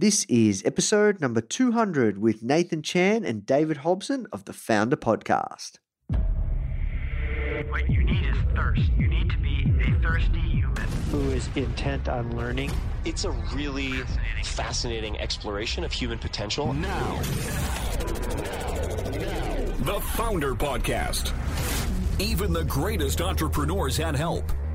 This is episode number 200 with Nathan Chan and David Hobson of the Foundr Podcast. What you need is thirst. You need to be a thirsty human. who is intent on learning. It's a really fascinating exploration of human potential. Now, the Foundr Podcast. Even the greatest entrepreneurs had help.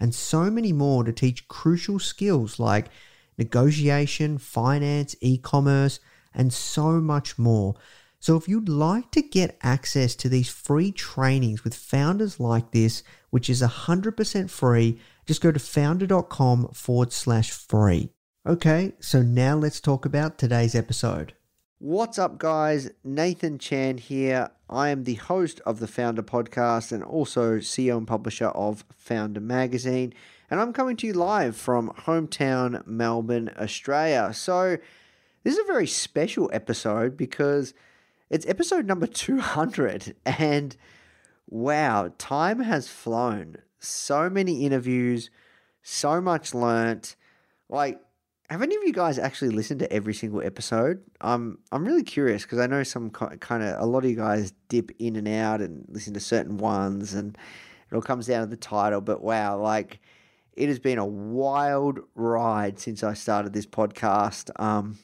and so many more to teach crucial skills like negotiation, finance, e commerce, and so much more. So, if you'd like to get access to these free trainings with founders like this, which is 100% free, just go to foundr.com forward slash free. Okay, so now let's talk about today's episode. What's up, guys? Nathan Chan here. I am the host of the Foundr Podcast and also CEO and publisher of Foundr Magazine. And I'm coming to you live from hometown Melbourne, Australia. So, this is a very special episode because it's episode number 200. And wow, time has flown. So many interviews, so much learnt. Like, have any of you guys actually listened to every single episode? I'm I'm really curious because I know some kind of a lot of you guys dip in and out and listen to certain ones, and it all comes down to the title. But wow, like it has been a wild ride since I started this podcast. Um,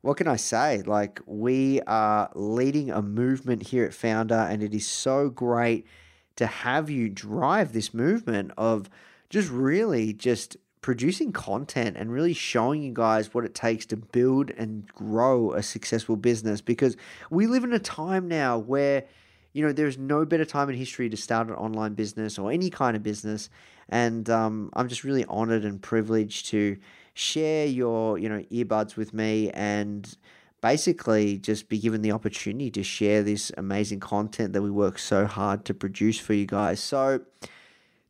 what can I say? Like we are leading a movement here at Foundr, and it is so great to have you drive this movement of just really just producing content and really showing you guys what it takes to build and grow a successful business because we live in a time now where you know there's no better time in history to start an online business or any kind of business. And um, i'm just really honored and privileged to share your you know earbuds with me and basically just be given the opportunity to share this amazing content that we work so hard to produce for you guys. So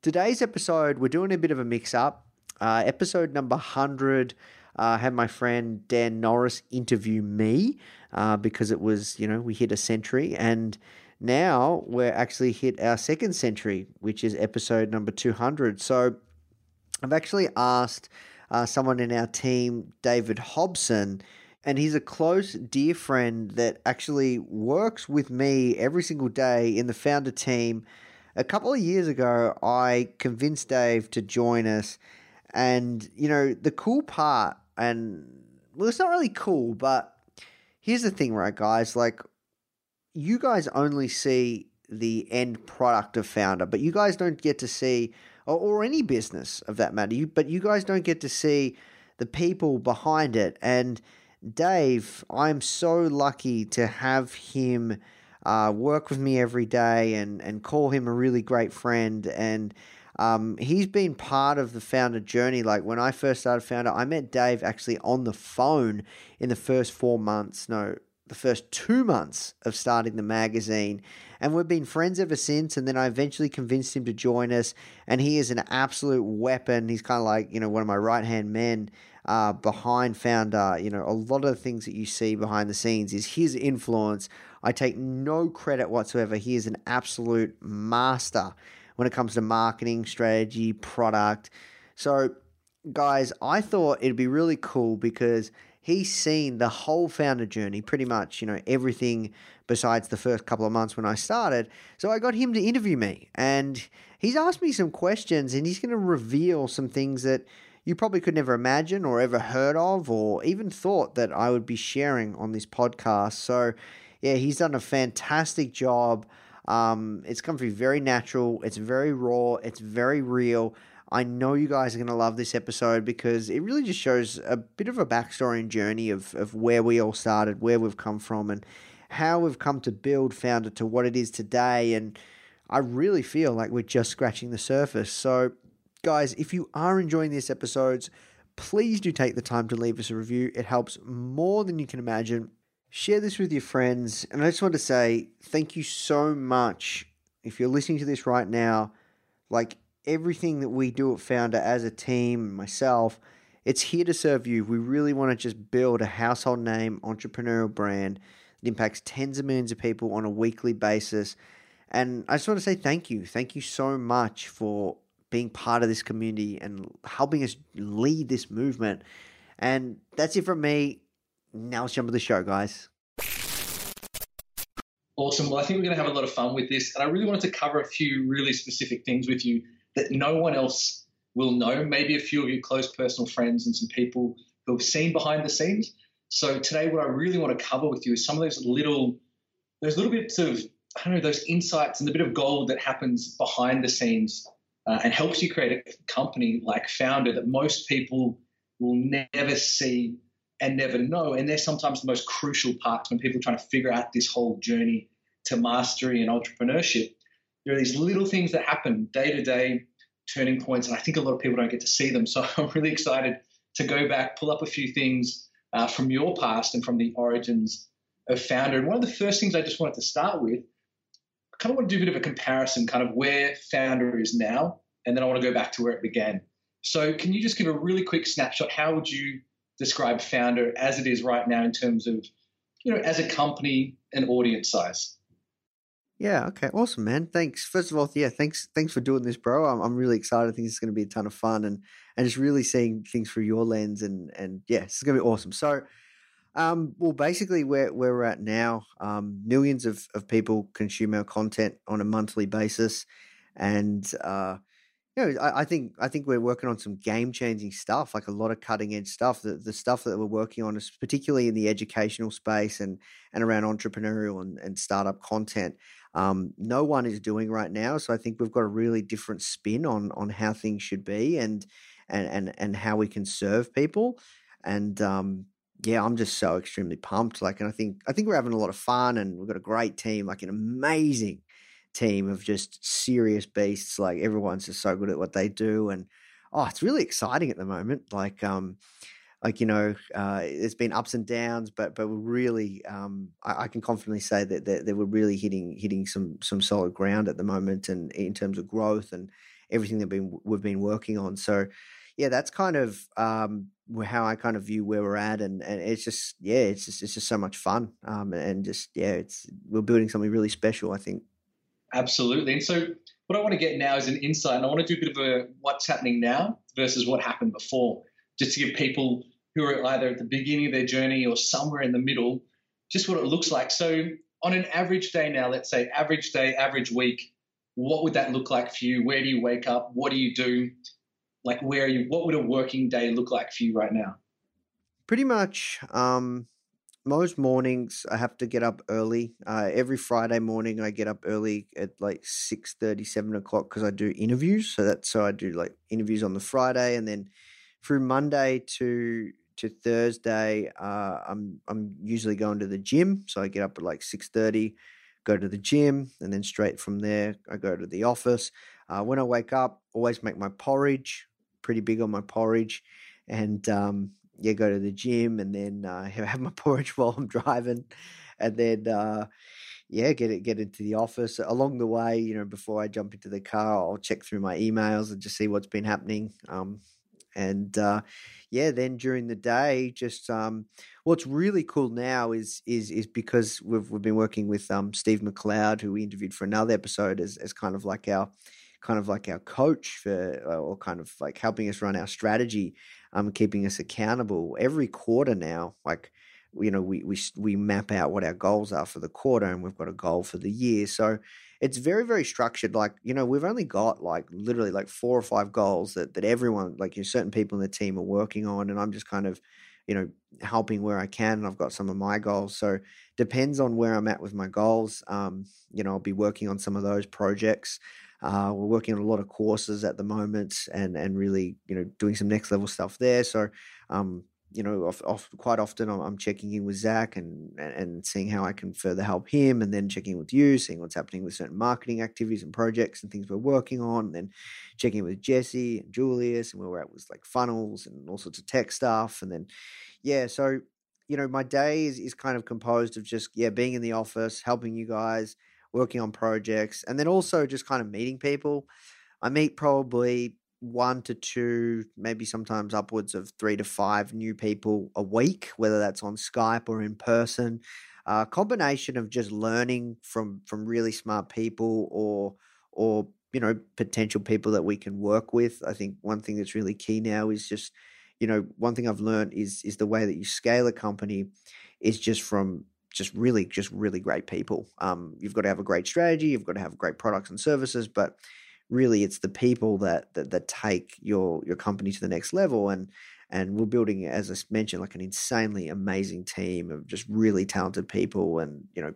today's episode we're doing a bit of a mix up uh, episode number 100, uh, had my friend Dan Norris interview me uh, because it was, you know, we hit a century. And now we're actually hit our second century, which is episode number 200. So I've actually asked uh, someone in our team, David Hobson, and he's a close, dear friend that actually works with me every single day in the Foundr team. A couple of years ago, I convinced Dave to join us and, you know, the cool part, and well, it's not really cool, but here's the thing, right, guys? Like, you guys only see the end product of Foundr, but you guys don't get to see, or, or any business of that matter, you, but you guys don't get to see the people behind it. And Dave, I'm so lucky to have him uh, work with me every day and, and call him a really great friend. And um, he's been part of the Foundr journey. Like when I first started Foundr, I met Dave actually on the phone in the first four months. No, the first two months of starting the magazine. And we've been friends ever since. And then I eventually convinced him to join us. And he is an absolute weapon. He's kind of like, you know, one of my right hand men uh, behind Foundr. You know, a lot of the things that you see behind the scenes is his influence. I take no credit whatsoever. He is an absolute master when it comes to marketing, strategy, product. So, guys, I thought it'd be really cool because he's seen the whole Foundr journey, pretty much, you know, everything besides the first couple of months when I started. So I got him to interview me and he's asked me some questions and he's going to reveal some things that you probably could never imagine or ever heard of or even thought that I would be sharing on this podcast. So, yeah, he's done a fantastic job. Um, it's come to be very natural, it's very raw, it's very real. I know you guys are going to love this episode because it really just shows a bit of a backstory and journey of, of where we all started, where we've come from, and how we've come to build Foundr to what it is today. And I really feel like we're just scratching the surface. So, guys, if you are enjoying these episodes, please do take the time to leave us a review. It helps more than you can imagine. Share this with your friends. And I just want to say thank you so much. If you're listening to this right now, like everything that we do at Foundr as a team, myself, it's here to serve you. We really want to just build a household name entrepreneurial brand that impacts tens of millions of people on a weekly basis. And I just want to say thank you. Thank you so much for being part of this community and helping us lead this movement. And that's it from me. Now let's jump to the show, guys. Awesome. Well, I think we're going to have a lot of fun with this. And I really wanted to cover a few really specific things with you that no one else will know. Maybe a few of your close personal friends and some people who have seen behind the scenes. So today, what I really want to cover with you is some of those little, those little bits of, I don't know, those insights and the bit of gold that happens behind the scenes uh, and helps you create a company like Foundr that most people will never see and never know. And they're sometimes the most crucial parts when people are trying to figure out this whole journey to mastery and entrepreneurship there are these little things that happen day to day, turning points, and I think a lot of people don't get to see them. So I'm really excited to go back, pull up a few things uh, from your past and from the origins of Foundr. And one of the first things I just wanted to start with, I kind of want to do a bit of a comparison, kind of where Foundr is now, and then I want to go back to where it began. So can you just give a really quick snapshot? How would you describe Foundr as it is right now in terms of, you know, as a company and audience size? Yeah. Okay. Awesome, man. Thanks. First of all, yeah. Thanks. Thanks for doing this, bro. I'm, I'm really excited. I think it's going to be a ton of fun and and just really seeing things through your lens and and yeah, it's going to be awesome. So, um, well, basically, where where we're at now, um, millions of of people consume our content on a monthly basis, and uh, you know, I, I, think I think we're working on some game changing stuff, like a lot of cutting edge stuff. The the stuff that we're working on is particularly in the educational space and and around entrepreneurial and, and startup content um, no one is doing right now. So I think we've got a really different spin on on how things should be and and and and how we can serve people. And um, yeah, I'm just so extremely pumped. Like, and I think I think we're having a lot of fun, and we've got a great team, like an amazing team of just serious beasts. Like everyone's just so good at what they do, and oh, it's really exciting at the moment. Like, um, like you know, uh, there's been ups and downs, but but we're really, um, I, I, can confidently say that, that, that we're really hitting hitting some some solid ground at the moment, and in terms of growth and everything that been we've been working on. So, yeah, that's kind of um, how I kind of view where we're at, and, and it's just yeah, it's just it's just so much fun, um, and just yeah, it's we're building something really special. I think. Absolutely, and so what I want to get now is an insight, and I want to do a bit of a what's happening now versus what happened before, just to give people who are either at the beginning of their journey or somewhere in the middle, just what it looks like. So, on an average day now, let's say average day, average week, what would that look like for you? Where do you wake up? What do you do? Like, where are you? What would a working day look like for you right now? Pretty much. Um, most mornings I have to get up early. Uh, every Friday morning I get up early at like 6 7 o'clock because I do interviews. So that's so I do like interviews on the Friday and then through Monday to to Thursday, uh, I'm I'm usually going to the gym, so I get up at like six thirty, go to the gym, and then straight from there I go to the office. Uh, when I wake up, always make my porridge. Pretty big on my porridge, and um, yeah, go to the gym, and then uh, have my porridge while I'm driving, and then uh, yeah, get it get into the office. Along the way, you know, before I jump into the car, I'll check through my emails and just see what's been happening. Um, and uh, yeah, then during the day, just um, what's really cool now is is is because we've we've been working with um, Steve McLeod, who we interviewed for another episode, as as kind of like our kind of like our coach for uh, or kind of like helping us run our strategy, um, keeping us accountable every quarter now, like you know we we we map out what our goals are for the quarter, and we've got a goal for the year. So it's very very structured. Like you know we've only got like literally like four or five goals that that everyone like you certain people in the team are working on, and I'm just kind of you know helping where I can. And I've got some of my goals, so depends on where I'm at with my goals. Um, you know I'll be working on some of those projects. Uh, we're working on a lot of courses at the moment, and and really you know doing some next level stuff there. So um, you know, off, off, quite often I'm, checking in with Zach and, and seeing how I can further help him, and then checking with you, seeing what's happening with certain marketing activities and projects and things we're working on, and then checking in with Jesse and Julius and where we're at with like funnels and all sorts of tech stuff, and then yeah, so you know, my day is, is kind of composed of just yeah being in the office, helping you guys, working on projects, and then also just kind of meeting people. I meet probably one to two, maybe sometimes upwards of three to five new people a week, whether that's on Skype or in person. A uh, combination of just learning from from really smart people or or you know potential people that we can work with. I think one thing that's really key now is just you know one thing I've learned is is the way that you scale a company is just from just really just really great people. Um, you've got to have a great strategy, you've got to have great products and services, but really it's the people that, that that take your your company to the next level and and we're building as i mentioned like an insanely amazing team of just really talented people and you know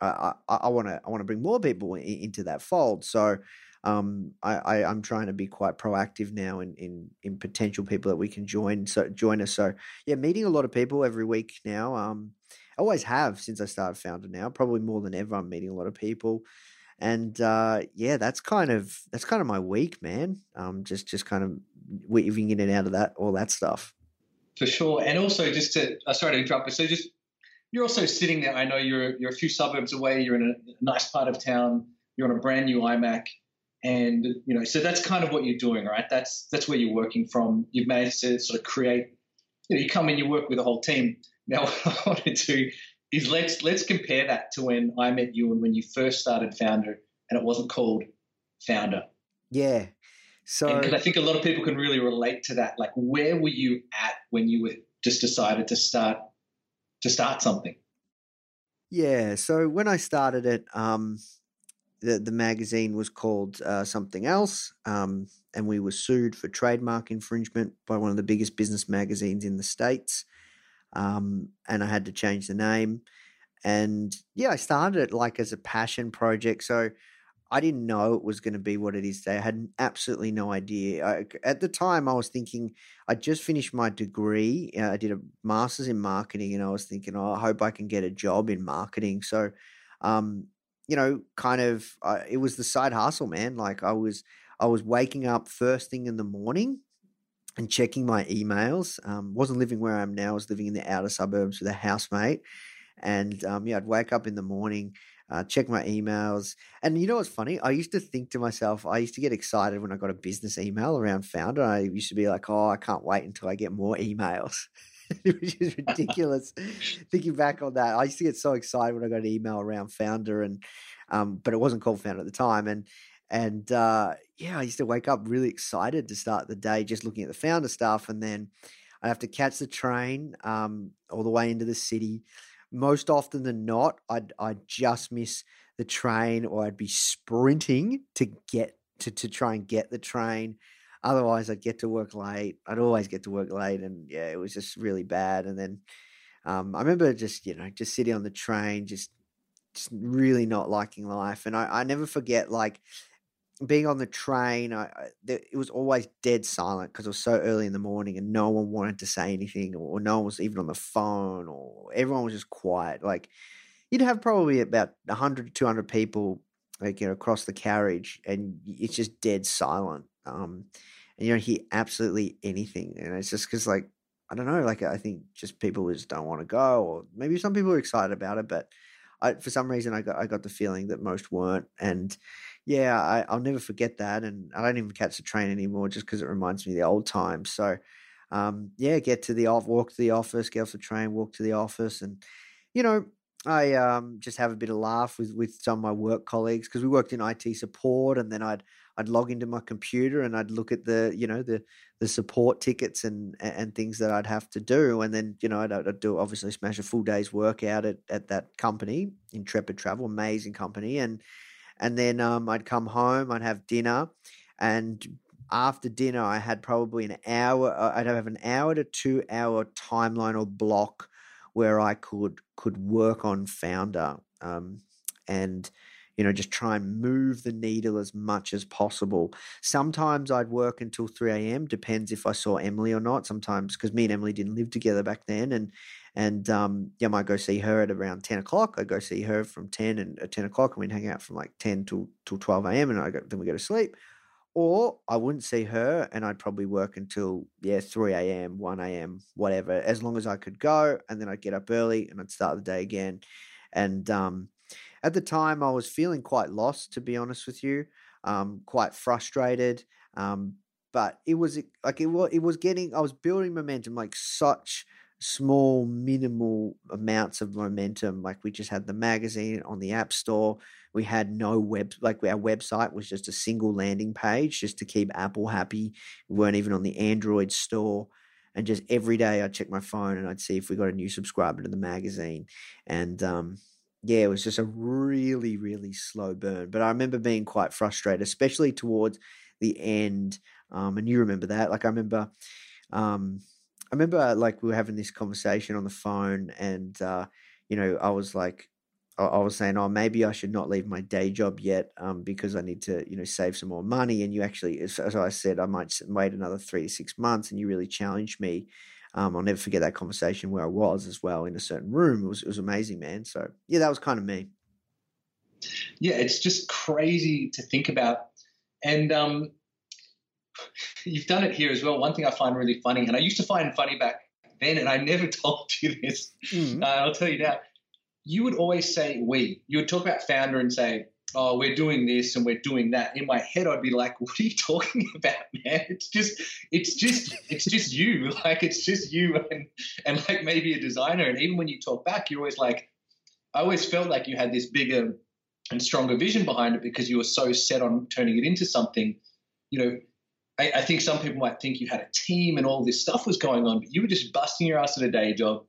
i want to i want to bring more people in, into that fold so um, I, I am trying to be quite proactive now in, in in potential people that we can join so join us. So yeah, meeting a lot of people every week now. Um, I always have since I started Foundr now. Probably more than ever, I'm meeting a lot of people and uh, yeah, that's kind of that's kind of my week, man. Um, just just kind of weaving in and out of that, all that stuff. For sure, and also just to uh, sorry to interrupt, but so just you're also sitting there. I know you're you're a few suburbs away. You're in a nice part of town. You're on a brand new iMac, and you know so that's kind of what you're doing, right? That's that's where you're working from. You've managed to sort of create. You know, you come in, you work with a whole team. Now, what I wanted to do is let's let's compare that to when I met you and when you first started Foundr, and it wasn't called Foundr. Yeah. So because I think a lot of people can really relate to that. Like, where were you at when you were just decided to start to start something? Yeah. So when I started it, um, the the magazine was called uh, something else, um, and we were sued for trademark infringement by one of the biggest business magazines in the states um, and I had to change the name. And yeah, I started it like as a passion project. So I didn't know it was going to be what it is today. I had absolutely no idea. I, at the time, I was thinking I just finished my degree. Uh, I did a master's in marketing, and I was thinking, oh, I hope I can get a job in marketing. So, um, you know, kind of, uh, it was the side hustle, man. Like I was, I was waking up first thing in the morning and checking my emails. Um, wasn't living where I am now. I was living in the outer suburbs with a housemate. And um, yeah, I'd wake up in the morning, uh, check my emails. And you know what's funny? I used to think to myself, I used to get excited when I got a business email around Foundr. I used to be like, oh, I can't wait until I get more emails. Which is ridiculous. Thinking back on that, I used to get so excited when I got an email around Foundr, and um, but it wasn't called Foundr at the time. And and uh, yeah, I used to wake up really excited to start the day just looking at the Foundr stuff. And then I'd have to catch the train um, all the way into the city. Most often than not, I'd, I'd just miss the train or I'd be sprinting to get to, to try and get the train. Otherwise, I'd get to work late. I'd always get to work late. And yeah, it was just really bad. And then um, I remember just, you know, just sitting on the train, just, just really not liking life. And I, I never forget, like, being on the train, I, I it was always dead silent because it was so early in the morning and no one wanted to say anything, or no one was even on the phone, or everyone was just quiet. Like you'd have probably about 100 to 200 people like you know across the carriage, and it's just dead silent. Um, and you don't hear absolutely anything, and it's just because like I don't know, like I think just people just don't want to go, or maybe some people are excited about it, but I, for some reason I got I got the feeling that most weren't, and yeah, I, will never forget that. And I don't even catch the train anymore just because it reminds me of the old times. So, um, yeah, get to the off, walk to the office, get off the train, walk to the office, and you know, I um, just have a bit of laugh with with some of my work colleagues because we worked in IT support, and then I'd I'd log into my computer and I'd look at the you know the the support tickets and and things that I'd have to do, and then you know I'd, I'd do obviously smash a full day's work out at at that company, Intrepid Travel, amazing company, and and then um, I'd come home, I'd have dinner, and after dinner I had probably an hour, uh, I'd have an hour to two hour timeline or block where I could could work on Foundr um, and you know, just try and move the needle as much as possible. Sometimes I'd work until 3 a.m. Depends if I saw Emily or not. Sometimes because me and Emily didn't live together back then, and and um, yeah, I might go see her at around 10 o'clock. I go see her from 10 and at 10 o'clock, and we'd hang out from like 10 till till 12 a.m. and I go, then we go to sleep. Or I wouldn't see her, and I'd probably work until yeah 3 a.m., 1 a.m., whatever, as long as I could go, and then I'd get up early and I'd start the day again. And um, at the time, I was feeling quite lost, to be honest with you, um, quite frustrated. Um, but it was like it was, it was getting. I was building momentum, like such small, minimal amounts of momentum. Like we just had the magazine on the App Store. We had no web, like our website was just a single landing page just to keep Apple happy. We weren't even on the Android store and just every day I'd check my phone and I'd see if we got a new subscriber to the magazine. And um, yeah, it was just a really, really slow burn. But I remember being quite frustrated, especially towards the end. Um, and you remember that? Like I remember, um, I remember like we were having this conversation on the phone, and uh, you know, I was like, I, I was saying, oh, maybe I should not leave my day job yet, um, because I need to, you know, save some more money. And you actually, as, as I said, I might wait another three to six months, and you really challenged me um, I'll never forget that conversation where I was as well in a certain room. It was, it was amazing, man. So yeah, that was kind of me. Yeah, it's just crazy to think about. And um, you've done it here as well. One thing I find really funny, and I used to find funny back then, and I never told you this. Mm-hmm. Uh, I'll tell you now. You would always say we. You would talk about Foundr and say, oh, we're doing this and we're doing that. In my head, I'd be like, what are you talking about, man? It's just, it's just, it's just you. Like, it's just you and, and like maybe a designer. And even when you talk back, you're always like, I always felt like you had this bigger and stronger vision behind it because you were so set on turning it into something, you know, I, I think some people might think you had a team and all this stuff was going on, but you were just busting your ass at a day job,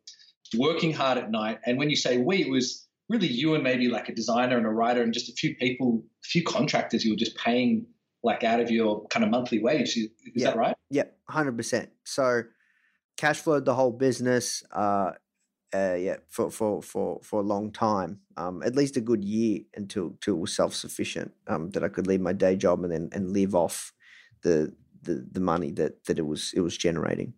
working hard at night. And when you say we, it was, really you and maybe like a designer and a writer and just a few people, a few contractors you were just paying like out of your kind of monthly wage. Is, that right? Yeah, hundred percent. So cash flowed the whole business. Uh, uh, yeah, for for for for a long time, um, at least a good year until until it was self sufficient. Um, that I could leave my day job and then and live off the the the money that that it was it was generating.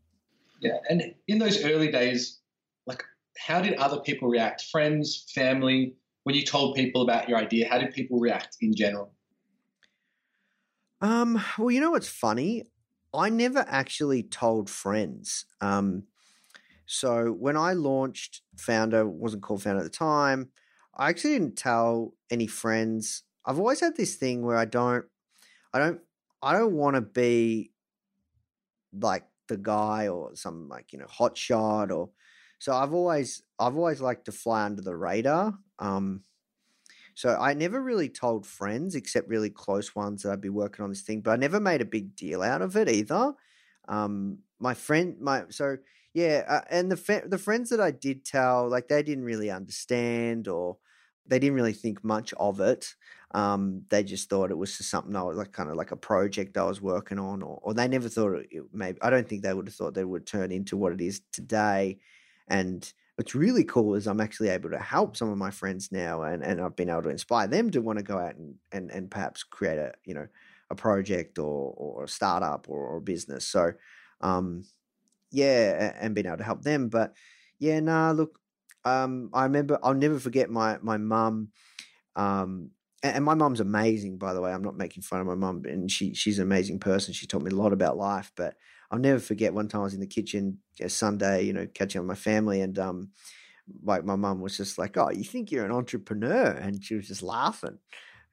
Yeah, and in those early days, like how did other people react? Friends, family, when you told people about your idea, how did people react in general? Um, well, you know what's funny? I never actually told friends. Um, so when I launched Foundr, wasn't called Foundr at the time. I actually didn't tell any friends. I've always had this thing where I don't, I don't, I don't want to be like the guy or some like you know hot shot or so I've always I've always liked to fly under the radar. Um, so I never really told friends, except really close ones, that I'd be working on this thing. But I never made a big deal out of it either. Um, my friend, my so yeah, uh, and the the friends that I did tell, like they didn't really understand or they didn't really think much of it. Um, they just thought it was just something I was like kind of like a project I was working on, or, or they never thought it, maybe. I don't think they would have thought they would turn into what it is today. And what's really cool is I'm actually able to help some of my friends now, and, and I've been able to inspire them to want to go out and, and, and perhaps create a you know a project or or a startup or, or a business. So, um, yeah, and being able to help them. But yeah, nah, look, um, I remember I'll never forget my my mum. Um, and my mum's amazing, by the way. I'm not making fun of my mum, and she she's an amazing person. She taught me a lot about life. But I'll never forget one time I was in the kitchen a Sunday, you know, catching up with my family, and um, like my mum was just like, "Oh, you think you're an entrepreneur?" and she was just laughing,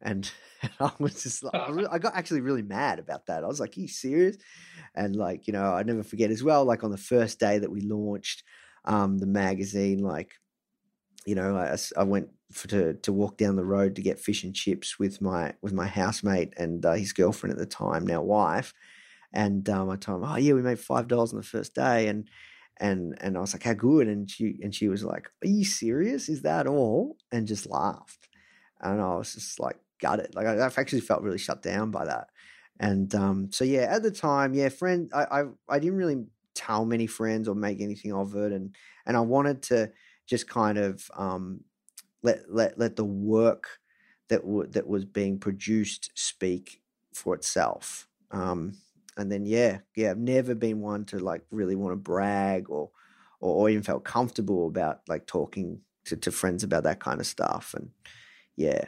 and, and I was just like, I, I, got actually really mad about that. I was like, "Are you serious?" And like, you know, I never forget as well. Like on the first day that we launched um, the magazine, like you know, I, I went for, to to walk down the road to get fish and chips with my with my housemate and uh, his girlfriend at the time, now wife. And um, I told him, "Oh yeah, we made five dollars on the first day," and and and I was like, "How good?" And she and she was like, "Are you serious? Is that all?" And just laughed. And I was just like, gutted. Like I, I actually felt really shut down by that. And um, so yeah, at the time, yeah, friend, I, I I didn't really tell many friends or make anything of it, and and I wanted to just kind of um, let let let the work that w- that was being produced speak for itself. Um, and then yeah, yeah, I've never been one to like really want to brag or, or or even felt comfortable about like talking to, to friends about that kind of stuff. And yeah,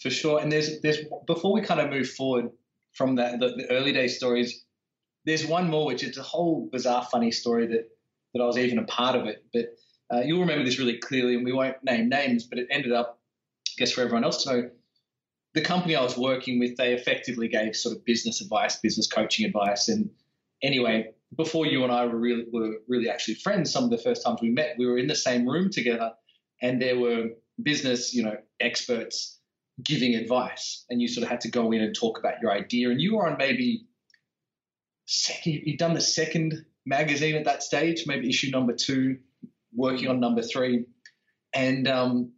for sure. And there's there's before we kind of move forward from that the, the early day stories, there's one more which is a whole bizarre funny story that that I was even a part of it, but uh, you'll remember this really clearly, and we won't name names, but it ended up, I guess, for everyone else to know. The company I was working with, they effectively gave sort of business advice, business coaching advice, and anyway, before you and I were really were really actually friends, some of the first times we met, we were in the same room together, and there were business, you know, experts giving advice, and you sort of had to go in and talk about your idea, and you were on maybe second, you'd done the second magazine at that stage, maybe issue number two, working on number three, and um,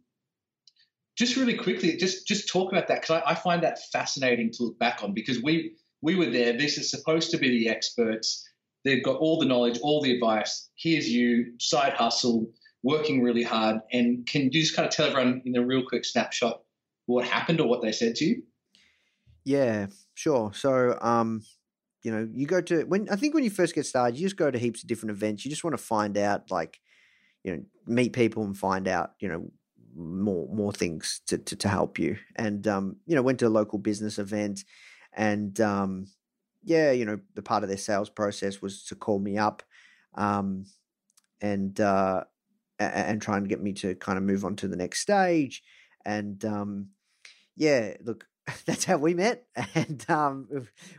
just really quickly, just just talk about that because I, I, find that fascinating to look back on because we we were there. This is supposed to be the experts. They've got all the knowledge, all the advice. Here's you, side hustle, working really hard. And can you just kind of tell everyone in a real quick snapshot what happened or what they said to you? Yeah, sure. So, um, you know, you go to when I think when you first get started, you just go to heaps of different events. You just want to find out like you know meet people and find out you know more more things to to, to help you. And um, you know went to a local business event and um, yeah you know the part of their sales process was to call me up um, and uh, and try and get me to kind of move on to the next stage. And um, yeah look that's how we met. And um,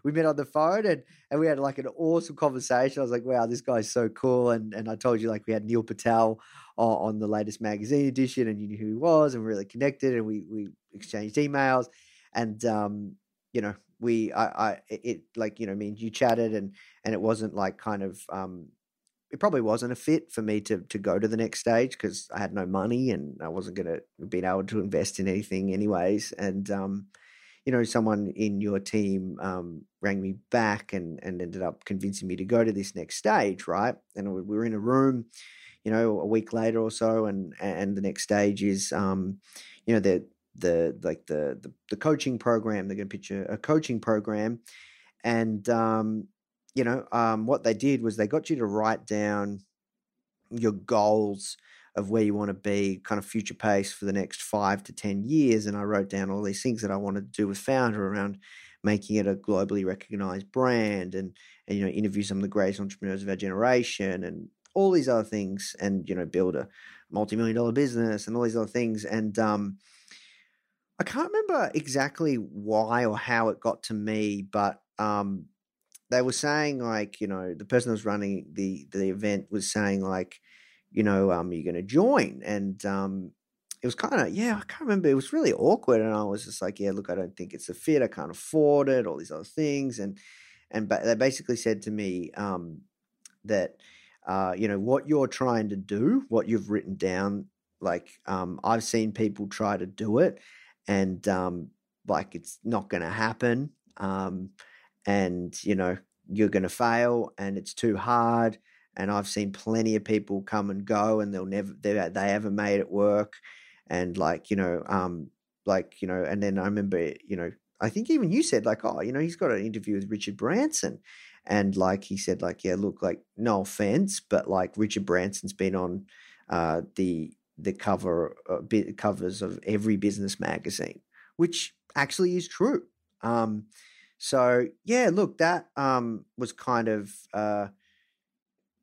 we met on the phone and, and we had like an awesome conversation. I was like, wow, this guy's so cool. And, and I told you like we had Neil Patel on, on the latest magazine edition and you knew who he was and we really connected and we, we exchanged emails. And, um, you know, we, I, I, it like, you know, I mean, you chatted and, and it wasn't like kind of, um, it probably wasn't a fit for me to to go to the next stage because I had no money and I wasn't going to be able to invest in anything anyways. And, um, you know, someone in your team um, rang me back and, and ended up convincing me to go to this next stage, right? And we were in a room, you know, a week later or so, and and the next stage is, um, you know, the the like the the, the coaching program. They're going to pitch a, a coaching program, and um, you know, um, what they did was they got you to write down your goals of where you want to be, kind of future pace for the next five to 10 years. And I wrote down all these things that I wanted to do with Foundr around making it a globally recognized brand and, and, you know, interview some of the greatest entrepreneurs of our generation and all these other things and, you know, build a multi-million dollar business and all these other things. And, um, I can't remember exactly why or how it got to me, but, um, they were saying like, you know, the person that was running the, the event was saying like, you know, um, you're going to join. And um, it was kind of, yeah, I can't remember. It was really awkward. And I was just like, yeah, look, I don't think it's a fit. I can't afford it, all these other things. And, and they basically said to me um, that, uh, you know, what you're trying to do, what you've written down, like um, I've seen people try to do it and um, like it's not going to happen. Um, and, you know, you're going to fail and it's too hard and I've seen plenty of people come and go, and they'll never they they ever made it work, and like you know, um, like you know, and then I remember you know, I think even you said like, oh, you know, he's got an interview with Richard Branson, and like he said like, yeah, look, like no offense, but like Richard Branson's been on uh, the the cover uh, covers of every business magazine, which actually is true. Um, so yeah, look, that um, was kind of. Uh,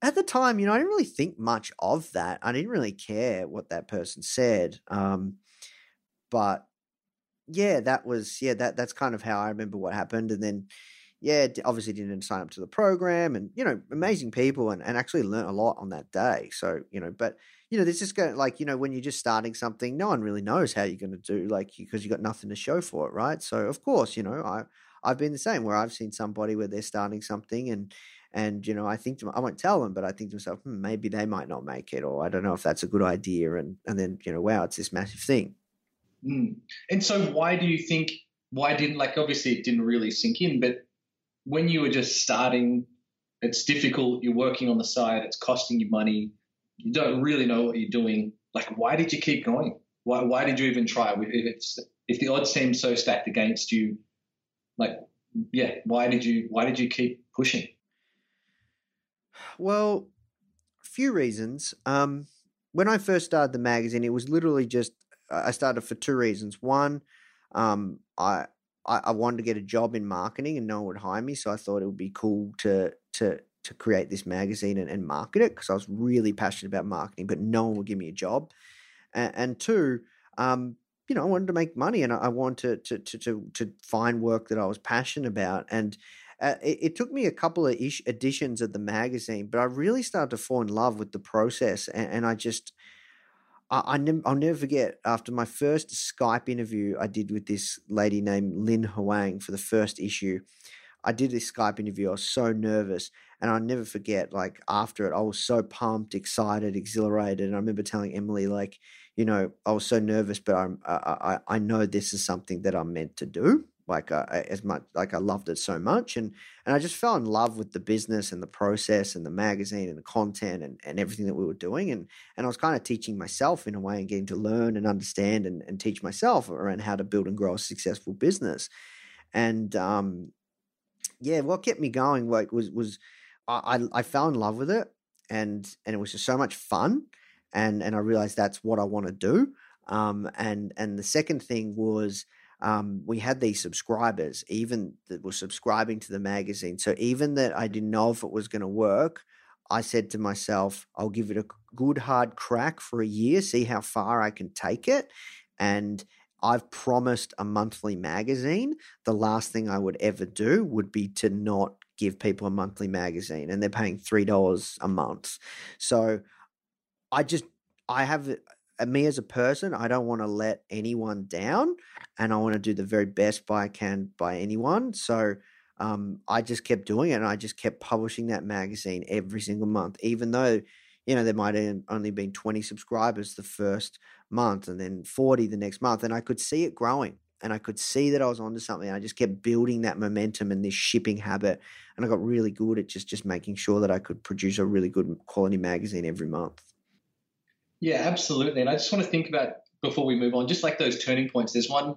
at the time, you know, I didn't really think much of that. I didn't really care what that person said. Um, but yeah, that was yeah that that's kind of how I remember what happened. And then yeah, obviously didn't sign up to the program, and you know, amazing people, and, and actually learned a lot on that day. So you know, but you know, this is going like you know when you're just starting something, no one really knows how you're going to do like because you got nothing to show for it, right? So of course, you know, I I've been the same where I've seen somebody where they're starting something and and you know I think to, I won't tell them, but I think to myself, hmm, maybe they might not make it, or I don't know if that's a good idea, and and then you know, wow, it's this massive thing. Mm. And so, why do you think? Why didn't like? Obviously, it didn't really sink in, but when you were just starting, it's difficult. You're working on the side. It's costing you money. You don't really know what you're doing. Like, why did you keep going? Why Why did you even try? If it's if the odds seem so stacked against you, like, yeah, why did you Why did you keep pushing? Well, a few reasons. Um, when I first started the magazine, it was literally just I started for two reasons. One, um, I, I, wanted to get a job in marketing, and no one would hire me, so I thought it would be cool to to to create this magazine and, and market it because I was really passionate about marketing, but no one would give me a job. And, and two, um, you know, I wanted to make money, and I, I wanted to, to to to find work that I was passionate about, and uh, it, it, took me a couple of ish editions of the magazine, but I really started to fall in love with the process, and, and I just I, I ne- I'll never forget after my first Skype interview I did with this lady named Lin Huang for the first issue. I did this Skype interview. I was so nervous, and I'll never forget. Like after it, I was so pumped, excited, exhilarated. And I remember telling Emily, like, you know, I was so nervous, but I, I, I know this is something that I'm meant to do like uh, as much like I loved it so much and and I just fell in love with the business and the process and the magazine and the content and, and everything that we were doing and and I was kind of teaching myself in a way and getting to learn and understand and, and teach myself around how to build and grow a successful business. And um yeah what kept me going like was was I I, I fell in love with it and and it was just so much fun and and I realized that's what I want to do. Um and and the second thing was um, we had these subscribers, even that were subscribing to the magazine. So even that I didn't know if it was going to work, I said to myself, I'll give it a good hard crack for a year, see how far I can take it. And I've promised a monthly magazine. The last thing I would ever do would be to not give people a monthly magazine, and they're paying $3 a month. So I just, I have me as a person, I don't want to let anyone down, and I want to do the very best by I can by anyone. So um, I just kept doing it, and I just kept publishing that magazine every single month, even though you know there might have only been twenty subscribers the first month, and then forty the next month, and I could see it growing. And I could see that I was onto something. I just kept building that momentum and this shipping habit, and I got really good at just just making sure that I could produce a really good quality magazine every month. Yeah, absolutely. And I just want to think about before we move on, just like those turning points. There's one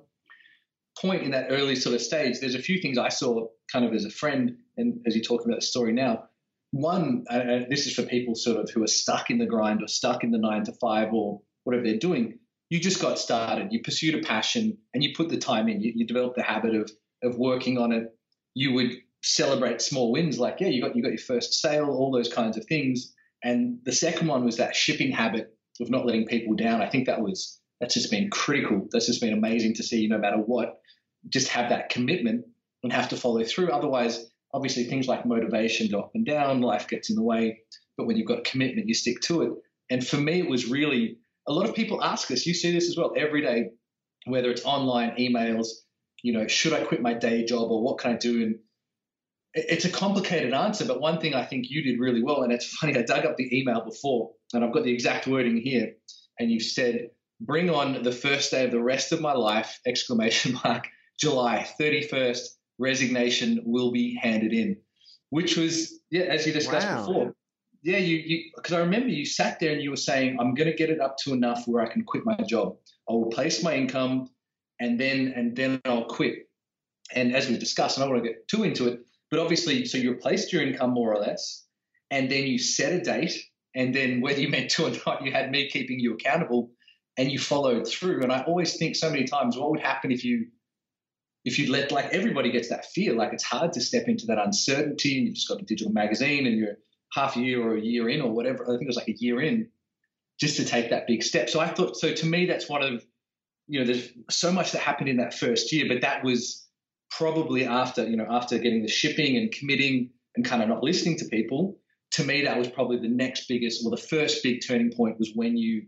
point in that early sort of stage. There's a few things I saw kind of as a friend, and as you talk about the story now. One, this is for people sort of who are stuck in the grind or stuck in the nine to five or whatever they're doing. You just got started. You pursued a passion and you put the time in. You, you developed the habit of of working on it. You would celebrate small wins, like yeah, you got you got your first sale, all those kinds of things. And the second one was that shipping habit of not letting people down. I think that was that's just been critical. That's just been amazing to see. No matter what, just have that commitment and have to follow through. Otherwise, obviously, things like motivation go up and down. Life gets in the way. But when you've got commitment, you stick to it. And for me, it was really a lot of people ask us. You see this as well every day, whether it's online, emails. You know, should I quit my day job or what can I do? And it's a complicated answer, but one thing I think you did really well, and it's funny, I dug up the email before and I've got the exact wording here, and you said, bring on the first day of the rest of my life, exclamation mark, July 31st, resignation will be handed in, which was, yeah, as you discussed wow. before. Yeah, you, because I remember you sat there and you were saying, I'm going to get it up to enough where I can quit my job. I'll replace my income and then, and then I'll quit. And as we discussed, and I don't want to get too into it, but obviously, so you replaced your income more or less, and then you set a date and then whether you meant to or not, you had me keeping you accountable and you followed through. And I always think so many times, what would happen if you if you let like everybody gets that fear, like it's hard to step into that uncertainty and you've just got a digital magazine and you're half a year or a year in or whatever. I think it was like a year in, just to take that big step. So I thought so to me that's one of you know, there's so much that happened in that first year, but that was probably after, you know, after getting the shipping and committing and kind of not listening to people to me, that was probably the next biggest, or the first big turning point was when you,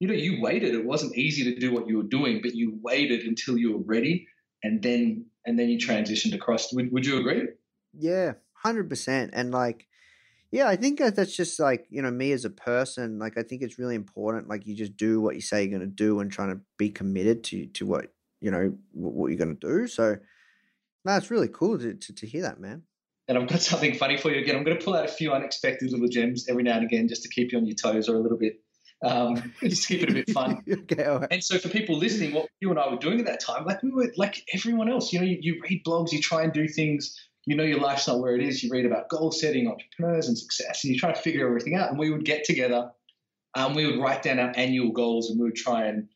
you know, you waited. It wasn't easy to do what you were doing, but you waited until you were ready, and then and then you transitioned across. Would, would you agree? Yeah, hundred percent. And like, yeah, I think that that's just like you know me as a person. Like, I think it's really important. Like, you just do what you say you're going to do, and trying to be committed to to what you know what you're going to do. So, that's really cool to, to to hear that, man. And I've got something funny for you again. I'm going to pull out a few unexpected little gems every now and again just to keep you on your toes or a little bit, um, just keep it a bit fun. okay, right. And so for people listening, what you and I were doing at that time, like we were like everyone else, you know, you, you read blogs, you try and do things, you know, your life's not where it is. You read about goal setting, entrepreneurs, and success, and you try to figure everything out. And we would get together, and we would write down our annual goals, and we would try and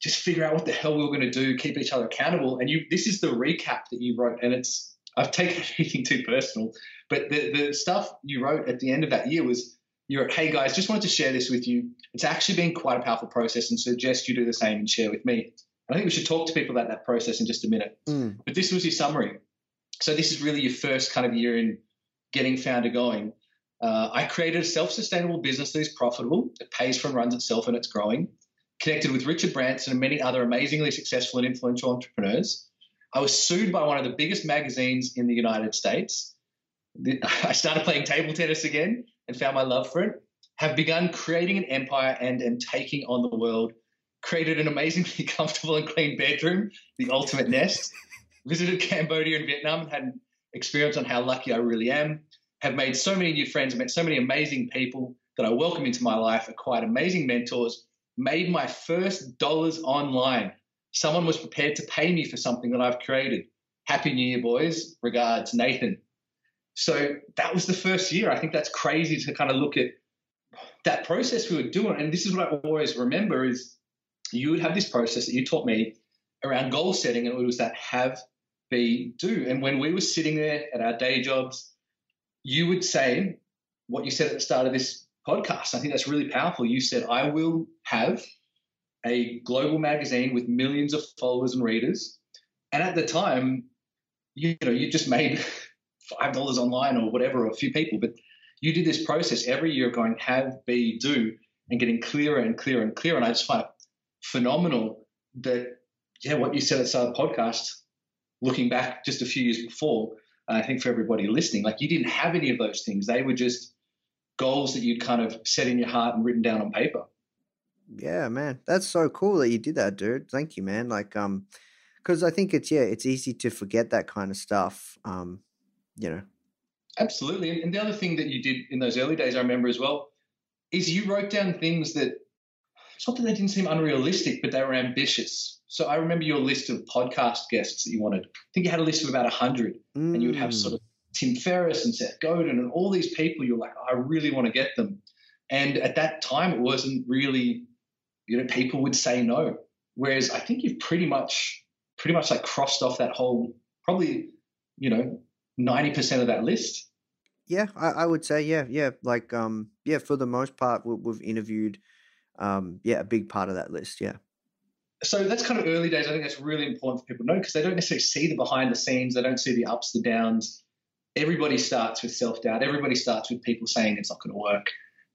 just figure out what the hell we were going to do, keep each other accountable. And you, this is the recap that you wrote, and it's I've taken everything too personal, but the the stuff you wrote at the end of that year was you wrote, "Hey guys, just wanted to share this with you. It's actually been quite a powerful process, and suggest you do the same and share with me." And I think we should talk to people about that process in just a minute. Mm. But this was your summary. So this is really your first kind of year in getting Foundr going. Uh, I created a self-sustainable business that is profitable, it pays for and runs itself, and it's growing. Connected with Richard Branson and many other amazingly successful and influential entrepreneurs. I was sued by one of the biggest magazines in the United States. I started playing table tennis again and found my love for it. Have begun creating an empire and am taking on the world. Created an amazingly comfortable and clean bedroom, the ultimate nest. Visited Cambodia and Vietnam and had an experience on how lucky I really am. Have made so many new friends, met so many amazing people that I welcome into my life, acquired amazing mentors, made my first dollars online someone was prepared to pay me for something that I've created. Happy New Year, boys. Regards, Nathan. So that was the first year. I think that's crazy to kind of look at that process we were doing. And this is what I always remember is you would have this process that you taught me around goal setting, and it was that have, be, do. And when we were sitting there at our day jobs, you would say what you said at the start of this podcast. I think that's really powerful. You said, I will have a global magazine with millions of followers and readers. And at the time, you, know, you just made five dollars online or whatever, or a few people, but you did this process every year going have, be, do, and getting clearer and clearer and clearer. And I just find it phenomenal that yeah, what you said at the start of the podcast, looking back just a few years before, I think for everybody listening, like you didn't have any of those things. They were just goals that you'd kind of set in your heart and written down on paper. Yeah, man, that's so cool that you did that, dude. Thank you, man. Like, um, because I think it's yeah, it's easy to forget that kind of stuff. Um, you know. Absolutely, and the other thing that you did in those early days, I remember as well, is you wrote down things that it's not that they didn't seem unrealistic, but they were ambitious. So I remember your list of podcast guests that you wanted. I think you had a list of about hundred, mm. and you would have sort of Tim Ferriss and Seth Godin and all these people. You're like, I really want to get them. And at that time, it wasn't really you know, people would say no. Whereas I think you've pretty much, pretty much like crossed off that whole, probably, you know, 90% of that list. Yeah, I, I would say, yeah, yeah. Like, um, yeah, for the most part, we, we've interviewed, um, yeah, a big part of that list. Yeah. So that's kind of early days. I think that's really important for people to know because they don't necessarily see the behind the scenes. They don't see the ups, the downs. Everybody starts with self doubt. Everybody starts with people saying it's not going to work.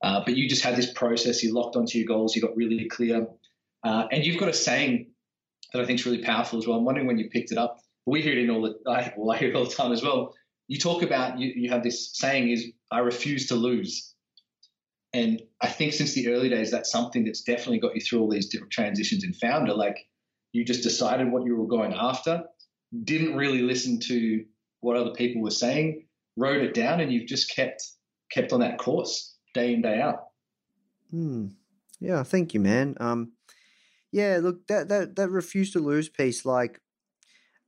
Uh, but you just had this process. You locked onto your goals. You got really clear, uh, and you've got a saying that I think is really powerful as well. I'm wondering when you picked it up. We hear it in all the I, well, I hear it all the time as well. You talk about you, you have this saying is I refuse to lose, and I think since the early days that's something that's definitely got you through all these different transitions in Foundr. Like you just decided what you were going after, didn't really listen to what other people were saying, wrote it down, and you've just kept kept on that course day in day out. Hmm. Yeah, thank you, man. Um, yeah, look, that that that refuse to lose piece, like,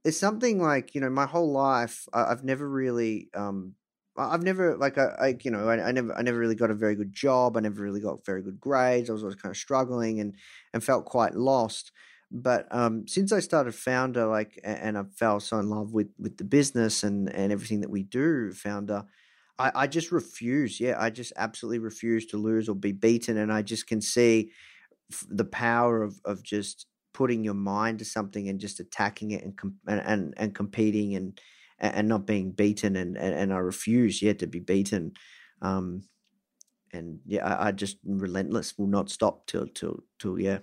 it's something like you know, my whole life, I, have never really, um, I've never like I, I you know, I, I, never, I never really got a very good job. I never really got very good grades. I was always kind of struggling and and felt quite lost. But um, since I started Foundr, like, and I fell so in love with with the business and and everything that we do, founder I, I just refuse. Yeah, I just absolutely refuse to lose or be beaten. And I just can see the power of, of just putting your mind to something and just attacking it and and, and, and competing and and not being beaten and, and, and I refuse yet to be beaten Um, and yeah, I, I just relentless will not stop till till till yeah.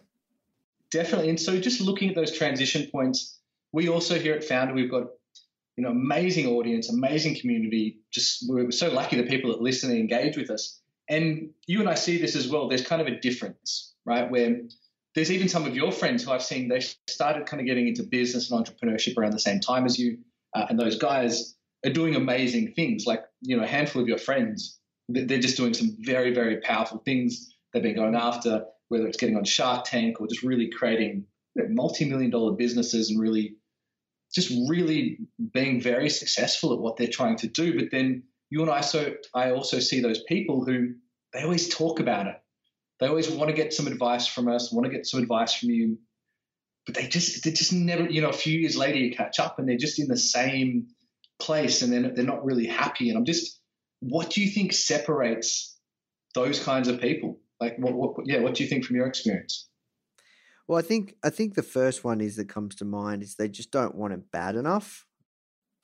Definitely, and so just looking at those transition points, we also here at Foundr we've got you know amazing audience, amazing community. Just we're so lucky the people that listen and engage with us. And you and I see this as well. There's kind of a difference, right? Where there's even some of your friends who I've seen they started kind of getting into business and entrepreneurship around the same time as you, uh, and those guys are doing amazing things. Like you know, a handful of your friends, they're just doing some very very powerful things. They've been going after whether it's getting on Shark Tank or just really creating you know, multi-million dollar businesses and really just really being very successful at what they're trying to do. But then you and I so I also see those people who they always talk about it. They always want to get some advice from us, want to get some advice from you, but they just they just never, you know, a few years later you catch up and they're just in the same place and then they're not really happy. And I'm just, what do you think separates those kinds of people? Like, what, what yeah, what do you think from your experience? Well, I think I think the first one is that comes to mind is they just don't want it bad enough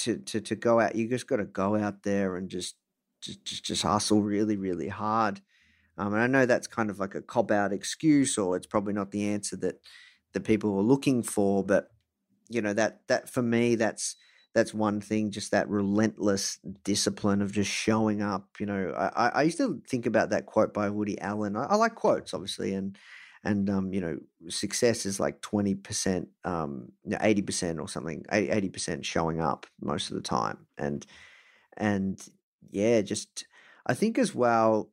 to to to go out. You just got to go out there and just just just, just hustle really really hard. Um, and I know that's kind of like a cop out excuse, or it's probably not the answer that the people are looking for. But you know that that for me, that's that's one thing. Just that relentless discipline of just showing up. You know, I I used to think about that quote by Woody Allen. I, I like quotes, obviously, and and um, you know success is like 20% um, 80% or something 80% showing up most of the time and and yeah just i think as well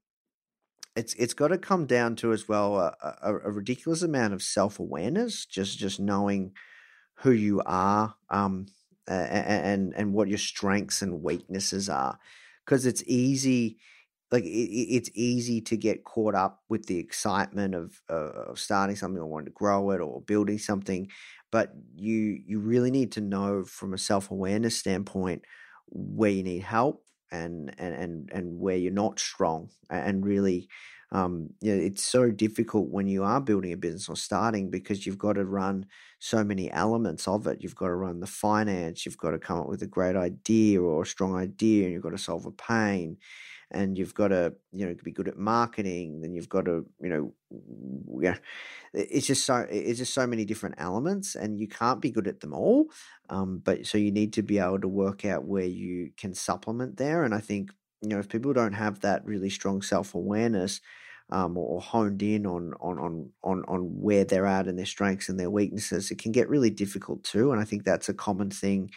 it's it's got to come down to as well a, a, a ridiculous amount of self-awareness just just knowing who you are um, and and what your strengths and weaknesses are because it's easy like it, it's easy to get caught up with the excitement of, uh, of starting something or wanting to grow it or building something but you you really need to know from a self-awareness standpoint where you need help and and and, and where you're not strong and really um, you know, it's so difficult when you are building a business or starting because you've got to run so many elements of it. You've got to run the finance, you've got to come up with a great idea or a strong idea, and you've got to solve a pain and you've got to you know be good at marketing then you've got to you know yeah it's just so it's just so many different elements and you can't be good at them all um, but so you need to be able to work out where you can supplement there and i think you know if people don't have that really strong self-awareness um, or, honed in on, on on on on where they're at and their strengths and their weaknesses, it can get really difficult too. And I think that's a common thing.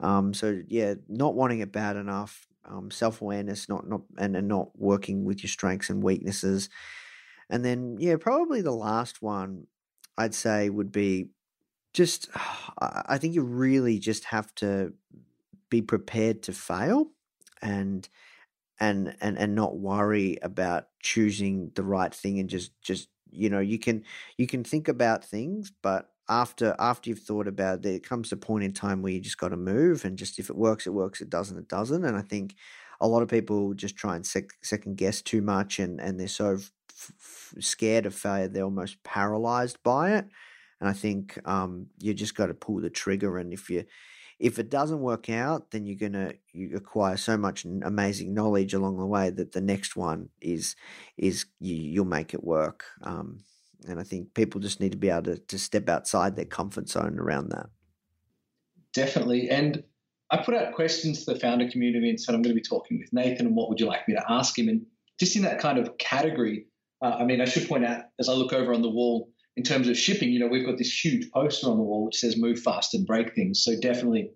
Um, so yeah, not wanting it bad enough, um, self awareness, not not and, and not working with your strengths and weaknesses. And then yeah, probably the last one I'd say would be just I think you really just have to be prepared to fail and and and and not worry about choosing the right thing and just just you know you can you can think about things but after after you've thought about it, it comes a point in time where you just got to move, and just if it works, it works. It doesn't, it doesn't. And I think a lot of people just try and sec- second guess too much, and and they're so f- f- scared of failure, they're almost paralyzed by it. And I think um, you just got to pull the trigger, and if you if it doesn't work out, then you're gonna you acquire so much amazing knowledge along the way that the next one is is you, you'll make it work. Um, and I think people just need to be able to, to step outside their comfort zone around that. Definitely. And I put out questions to the Foundr community and said, I'm going to be talking with Nathan, and what would you like me to ask him? And just in that kind of category, uh, I mean, I should point out as I look over on the wall, in terms of shipping, you know, we've got this huge poster on the wall which says move fast and break things. So definitely,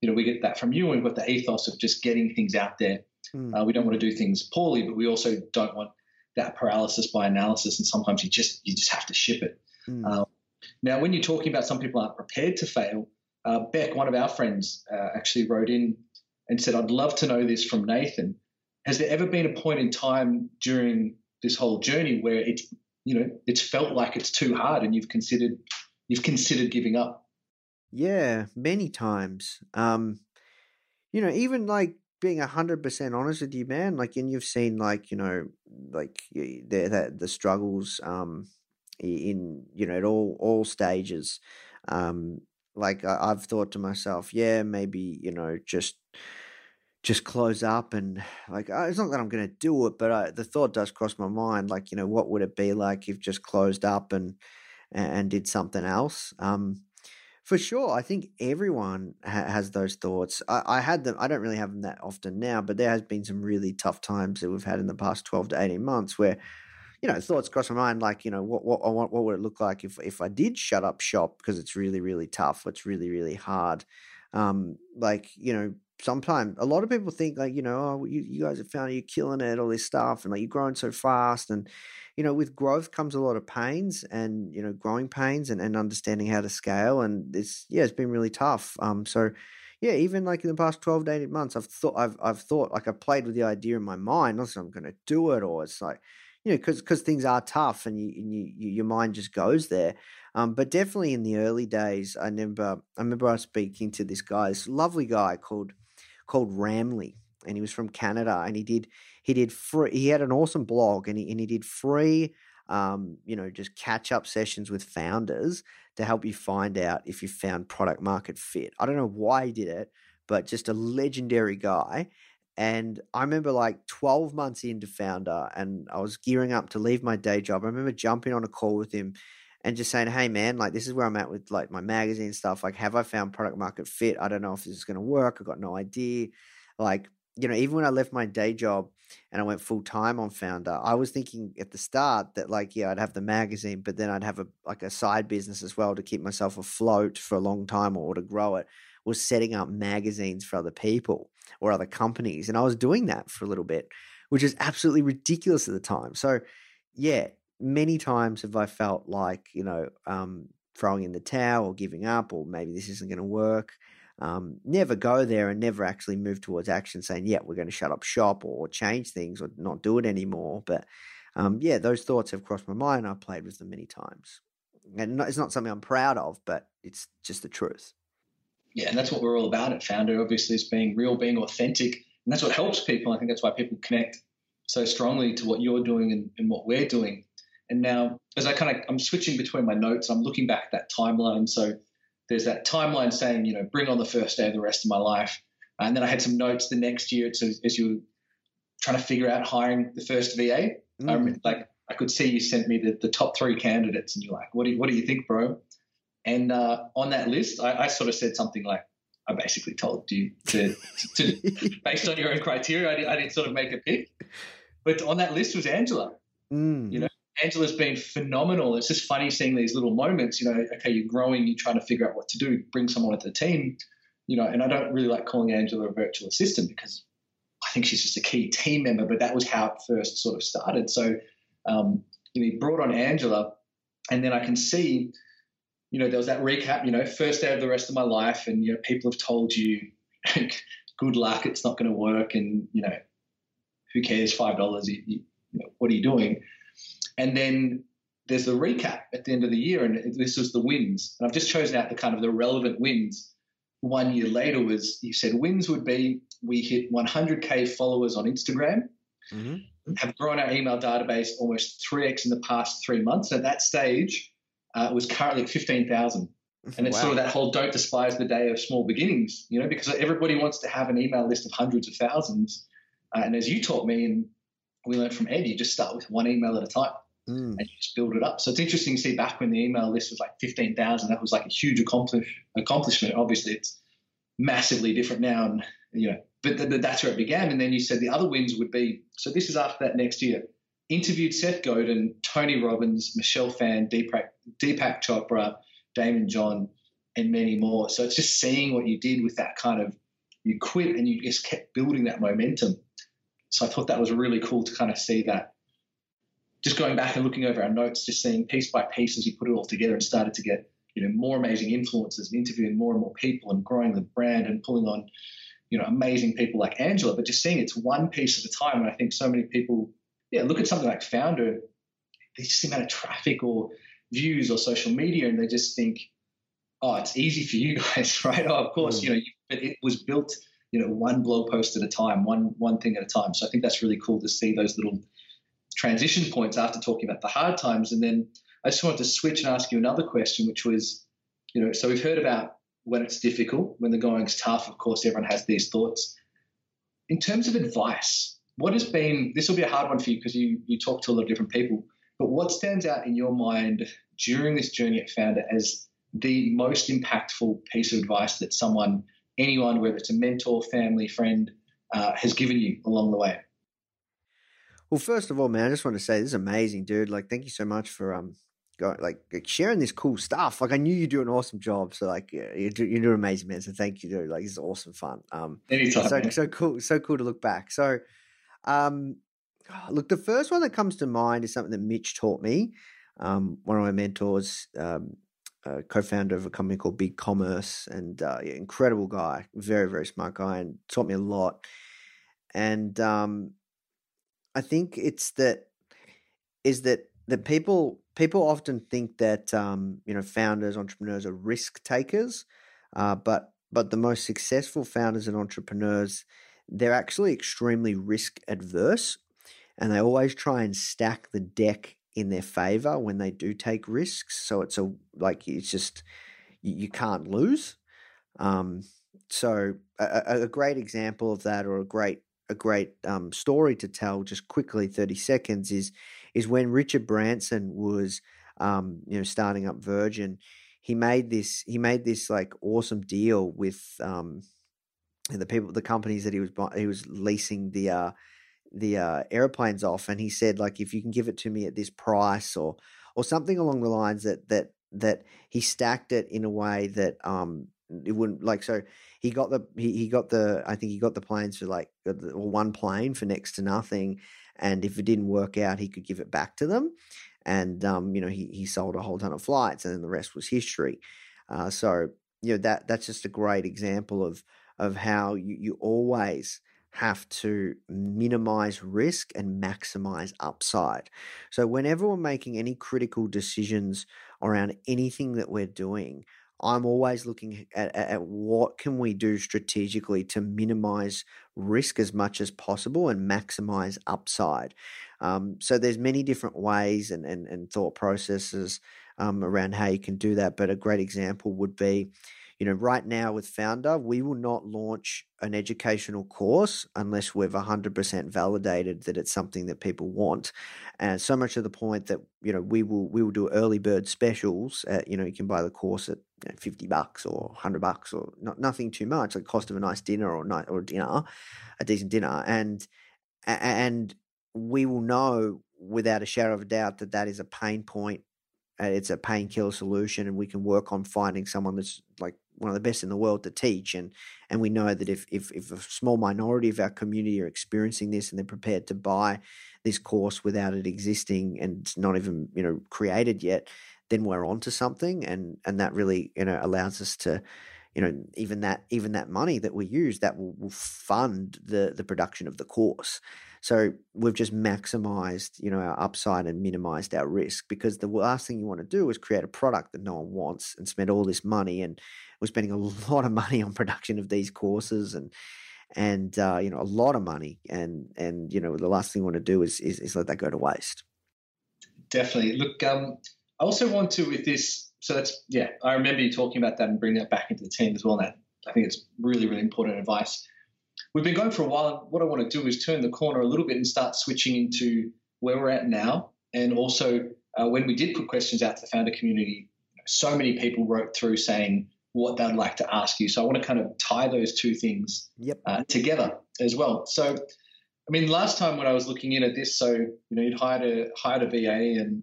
you know, we get that from you and we've got the ethos of just getting things out there. Mm. Uh, we don't want to do things poorly, but we also don't want that paralysis by analysis, and sometimes you just you just have to ship it. Mm. Now, when you're talking about some people aren't prepared to fail, uh, Beck, one of our friends, uh, actually wrote in and said, "I'd love to know this from Nathan. Has there ever been a point in time during this whole journey where it's you know it's felt like it's too hard and you've considered you've considered giving up?" Yeah, many times. Um, you know, even like being hundred percent honest with you, man, like, and you've seen like you know, like the the, the struggles um in you know at all all stages. Um, like I, I've thought to myself, yeah, maybe you know just just close up and like uh, it's not that I'm going to do it, but I, the thought does cross my mind. Like you know, what would it be like if just closed up and and did something else? Um, for sure, I think everyone ha- has those thoughts. I, I had them. I don't really have them that often now, but there has been some really tough times that we've had in the past twelve to eighteen months where you know, thoughts cross my mind like, you know, what what what what would it look like if if I did shut up shop because it's really really tough, it's really really hard. Um, like you know, sometimes a lot of people think like, you know, oh, you, you guys have found you're killing it, all this stuff, and like you're growing so fast, and you know, with growth comes a lot of pains, and you know, growing pains, and, and understanding how to scale, and it's yeah, it's been really tough. Um, so yeah, even like in the past 12 to 18 months, I've thought, I've, I've thought, like I've played with the idea in my mind, not that I'm going to do it, or it's like, you know, because because things are tough and you, and you, you your mind just goes there. Um, but definitely in the early days, I remember I remember I was speaking to this guy, this lovely guy called called Ramley, and he was from Canada, and he did he did free. He had an awesome blog, and he and he did free. Um, you know, just catch up sessions with founders to help you find out if you found product market fit. I don't know why he did it, but just a legendary guy. And I remember like 12 months into Foundr, and I was gearing up to leave my day job. I remember jumping on a call with him and just saying, Hey man, like this is where I'm at with like my magazine stuff. Like, have I found product market fit? I don't know if this is going to work. I got no idea. Like, you know, even when I left my day job and I went full time on Foundr, I was thinking at the start that like, yeah, I'd have the magazine, but then I'd have a like a side business as well to keep myself afloat for a long time or to grow it. Was setting up magazines for other people or other companies, and I was doing that for a little bit, which is absolutely ridiculous at the time. So, yeah, many times have I felt like you know um, throwing in the towel or giving up, or maybe this isn't going to work um, never go there and never actually move towards action saying, yeah, we're going to shut up shop or change things or not do it anymore. But um, yeah, those thoughts have crossed my mind. I've played with them many times. And it's not something I'm proud of, but it's just the truth. Yeah, and that's what we're all about at Foundr, obviously, is being real, being authentic. And that's what helps people. I think that's why people connect so strongly to what you're doing and, and what we're doing. And now, as I kind of, I'm switching between my notes, I'm looking back at that timeline. So there's that timeline saying, you know, bring on the first day of the rest of my life. And then I had some notes the next year to, as you were trying to figure out hiring the first VA. Mm. Um, like I could see you sent me the, the top three candidates, and you're like, what do you, what do you think, bro? And uh, on that list, I, I, sort of said something like, I basically told you to, to, to based on your own criteria, I, did, I didn't sort of make a pick. But on that list was Angela. Mm. You know, Angela's been phenomenal. It's just funny seeing these little moments. You know, okay, you're growing, you're trying to figure out what to do, bring someone into the team. You know, and I don't really like calling Angela a virtual assistant because I think she's just a key team member. But that was how it first sort of started. So, um, you know, brought on Angela, and then I can see, you know, there was that recap. You know, first day of the rest of my life, and you know, people have told you, good luck, it's not going to work, and you know, who cares? Five dollars. You, you know, what are you doing? And then there's the recap at the end of the year, and this was the wins. And I've just chosen out the kind of the relevant wins. One year later was you said wins would be we hit 100k followers on Instagram, mm-hmm. have grown our email database almost 3x in the past three months. At that stage, uh, it was currently at 15,000. And it's wow. sort of that whole don't despise the day of small beginnings, you know, because everybody wants to have an email list of hundreds of thousands. Uh, and as you taught me, and we learned from Ed, you just start with one email at a time mm. and you just build it up. So it's interesting to see back when the email list was like 15,000, that was like a huge accomplish, accomplishment. Obviously, it's massively different now. And, you know, but th- th- that's where it began. And then you said the other wins would be so this is after that next year. Interviewed Seth Godin, Tony Robbins, Michelle Phan, Deepak, Deepak Chopra, Daymond John, and many more. So it's just seeing what you did with that kind of you quit and you just kept building that momentum. So I thought that was really cool to kind of see that just going back and looking over our notes, just seeing piece by piece as you put it all together and started to get you know more amazing influences and interviewing more and more people and growing the brand and pulling on you know amazing people like Angela, but just seeing it's one piece at a time. And I think so many people, yeah, look at something like Foundr, they just see amount of traffic or views or social media, and they just think, oh, it's easy for you guys, right? Oh, of course, mm. you know, but it was built, you know, one blog post at a time, one one thing at a time. So I think that's really cool to see those little transition points after talking about the hard times. And then I just wanted to switch and ask you another question, which was, you know, so we've heard about when it's difficult, when the going's tough. Of course, everyone has these thoughts. in terms of advice, what has been this will be a hard one for you because you you talk to a lot of different people, but what stands out in your mind during this journey at Foundr as the most impactful piece of advice that someone, anyone, whether it's a mentor, family, friend, uh, has given you along the way? Well, first of all, man, I just want to say this is amazing, dude. Like, thank you so much for um, go, like, like sharing this cool stuff. Like, I knew you do an awesome job, so like, you do you do amazing, man. So thank you, dude. Like, this is awesome fun. Um, Anytime. so man. so cool, so cool to look back. So, um, look, the first one that comes to mind is something that Mitch taught me. Um, one of my mentors, um, uh, co-founder of a company called BigCommerce, and uh, yeah, incredible guy, very very smart guy, and taught me a lot. And um, I think it's that is that that people people often think that um, you know founders, entrepreneurs are risk takers, uh, but but the most successful founders and entrepreneurs they're actually extremely risk adverse, and they always try and stack the deck in their favor when they do take risks. So it's a like it's just you, you can't lose. Um, so a, a great example of that, or a great a great um, story to tell, just quickly, thirty seconds is is when Richard Branson was um, you know starting up Virgin. He made this he made this like awesome deal with um, the people the companies that he was he was leasing the uh, the uh, airplanes off, and he said like if you can give it to me at this price or or something along the lines that that that he stacked it in a way that um it wouldn't like so he got the he, he got the I think he got the planes for like or one plane for next to nothing, and if it didn't work out, he could give it back to them, and um you know he he sold a whole ton of flights, and then the rest was history. Uh, so you know that that's just a great example of of how you you always have to minimize risk and maximize upside. So, whenever we're making any critical decisions around anything that we're doing, I'm always looking at, at, what can we do strategically to minimize risk as much as possible and maximize upside. Um, so there's many different ways and, and, and thought processes um, around how you can do that. But a great example would be you know, right now with Foundr, we will not launch an educational course unless we've 100% validated that it's something that people want. And so much to the point that, you know, we will we will do early bird specials. At, you know, you can buy the course at you know, 50 bucks or 100 bucks or not, nothing too much, like cost of a nice dinner or night or dinner, a decent dinner. And and we will know without a shadow of a doubt that that is a pain point it's a painkiller solution and we can work on finding someone that's like one of the best in the world to teach and and we know that if, if if a small minority of our community are experiencing this and they're prepared to buy this course without it existing and not even you know created yet then we're onto something and and that really you know allows us to you know even that even that money that we use that will, will fund the the production of the course so we've just maximized, you know, our upside and minimized our risk because the last thing you want to do is create a product that no one wants and spend all this money. And we're spending a lot of money on production of these courses and and uh, you know a lot of money and and you know the last thing you want to do is is, is let that go to waste. Definitely. Look, um, I also want to with this. So that's yeah. I remember you talking about that and bringing that back into the team as well. That I think it's really really important advice we've been going for a while. And what I want to do is turn the corner a little bit and start switching into where we're at now. And also, uh, when we did put questions out to the Foundr community, so many people wrote through saying what they'd like to ask you. So I want to kind of tie those two things yep. uh, together as well. So, I mean, last time when I was looking in at this, so you know, you'd hired a hired a VA and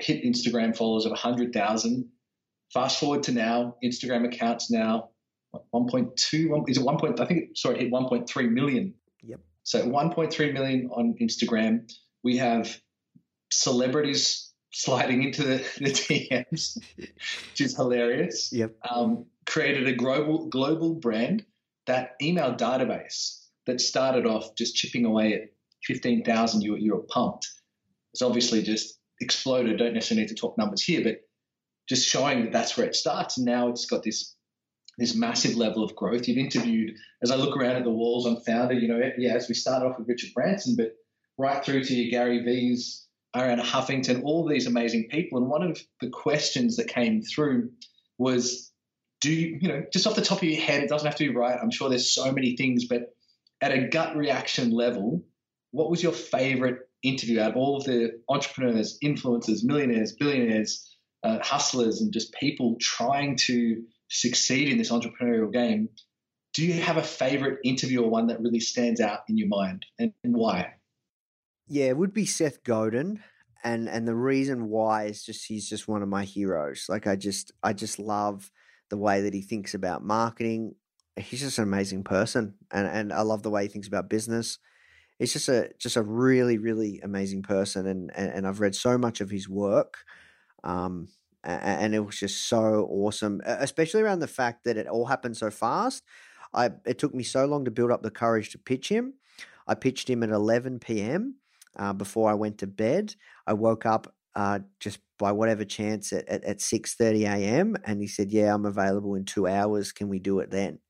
hit Instagram followers of hundred thousand. Fast forward to now, Instagram accounts now 1.2, is it 1. Point, I think, sorry, it hit 1.3 million. Yep. So 1.3 million on Instagram. We have celebrities sliding into the, the DMs, which is hilarious. Yep. Um, created a global global brand. That email database that started off just chipping away at 15,000, you, you were pumped. It's obviously just exploded. Don't necessarily need to talk numbers here, but just showing that that's where it starts. And now it's got this this massive level of growth. You've interviewed, as I look around at the walls on Foundr, you know, yeah, as we started off with Richard Branson, but right through to your Gary V's, Arianna Huffington, all these amazing people. And one of the questions that came through was, do you, you know, just off the top of your head, it doesn't have to be right. I'm sure there's so many things, but at a gut reaction level, what was your favorite interview out of all of the entrepreneurs, influencers, millionaires, billionaires, uh, hustlers, and just people trying to succeed in this entrepreneurial game? Do you have a favorite interview or one that really stands out in your mind, and, and why? Yeah, it would be Seth Godin and and the reason why is just he's just one of my heroes. Like I just I just love the way that he thinks about marketing. He's just an amazing person, and and I love the way he thinks about business. He's just a just a really really amazing person, and and, and I've read so much of his work. Um, and it was just so awesome, especially around the fact that it all happened so fast. I it took me so long to build up the courage to pitch him. I pitched him at 11 p.m uh, before I went to bed. I woke up uh, just by whatever chance at, at, at 6.30 a.m. and he said, yeah, I'm available in two hours. Can we do it then?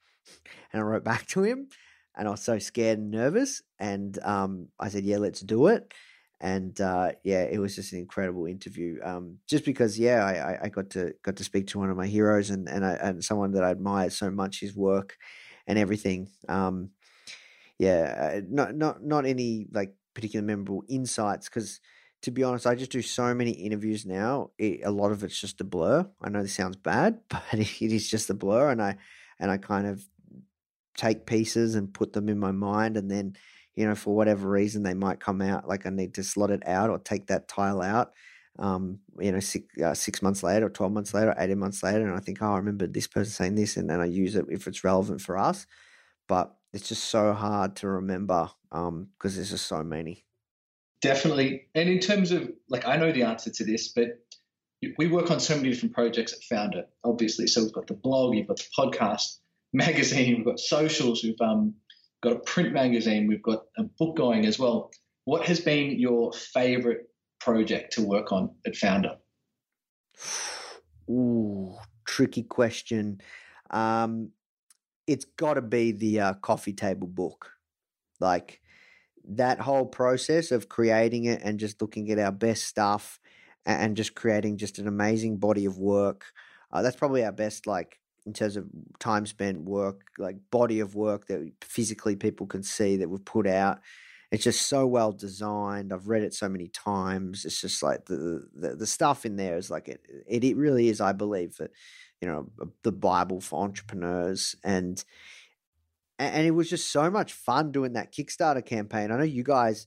And I wrote back to him and I was so scared and nervous. And um, I said, yeah, let's do it. And uh, yeah, it was just an incredible interview. Um, just because, yeah, I, I, got to got to speak to one of my heroes and and, I, and someone that I admire so much, his work and everything. Um, yeah, uh, not not not any like particular memorable insights because to be honest, I just do so many interviews now. It, a lot of it's just a blur. I know this sounds bad, but it is just a blur, and I and I kind of take pieces and put them in my mind, and then you know for whatever reason they might come out like I need to slot it out or take that tile out. Um, you know, six, uh, six months later, or twelve months later, or eighteen months later, and I think, oh, I remember this person saying this, and then I use it if it's relevant for us. But it's just so hard to remember because um, there's just so many. Definitely. And in terms of, like, I know the answer to this, but we work on so many different projects at Foundr, obviously. So we've got the blog, you've got the podcast, magazine, we've got socials, we've um, got a print magazine, we've got a book going as well. What has been your favorite project to work on at Foundr? Ooh, tricky question. Um, it's got to be the uh, coffee table book. Like that whole process of creating it and just looking at our best stuff and just creating just an amazing body of work. Uh, that's probably our best, like in terms of time spent work, like body of work that physically people can see that we've put out. It's just so well designed. I've read it so many times. It's just like the the, the stuff in there is like it, it. It really is, I believe, that you know the Bible for entrepreneurs and and it was just so much fun doing that Kickstarter campaign. I know you guys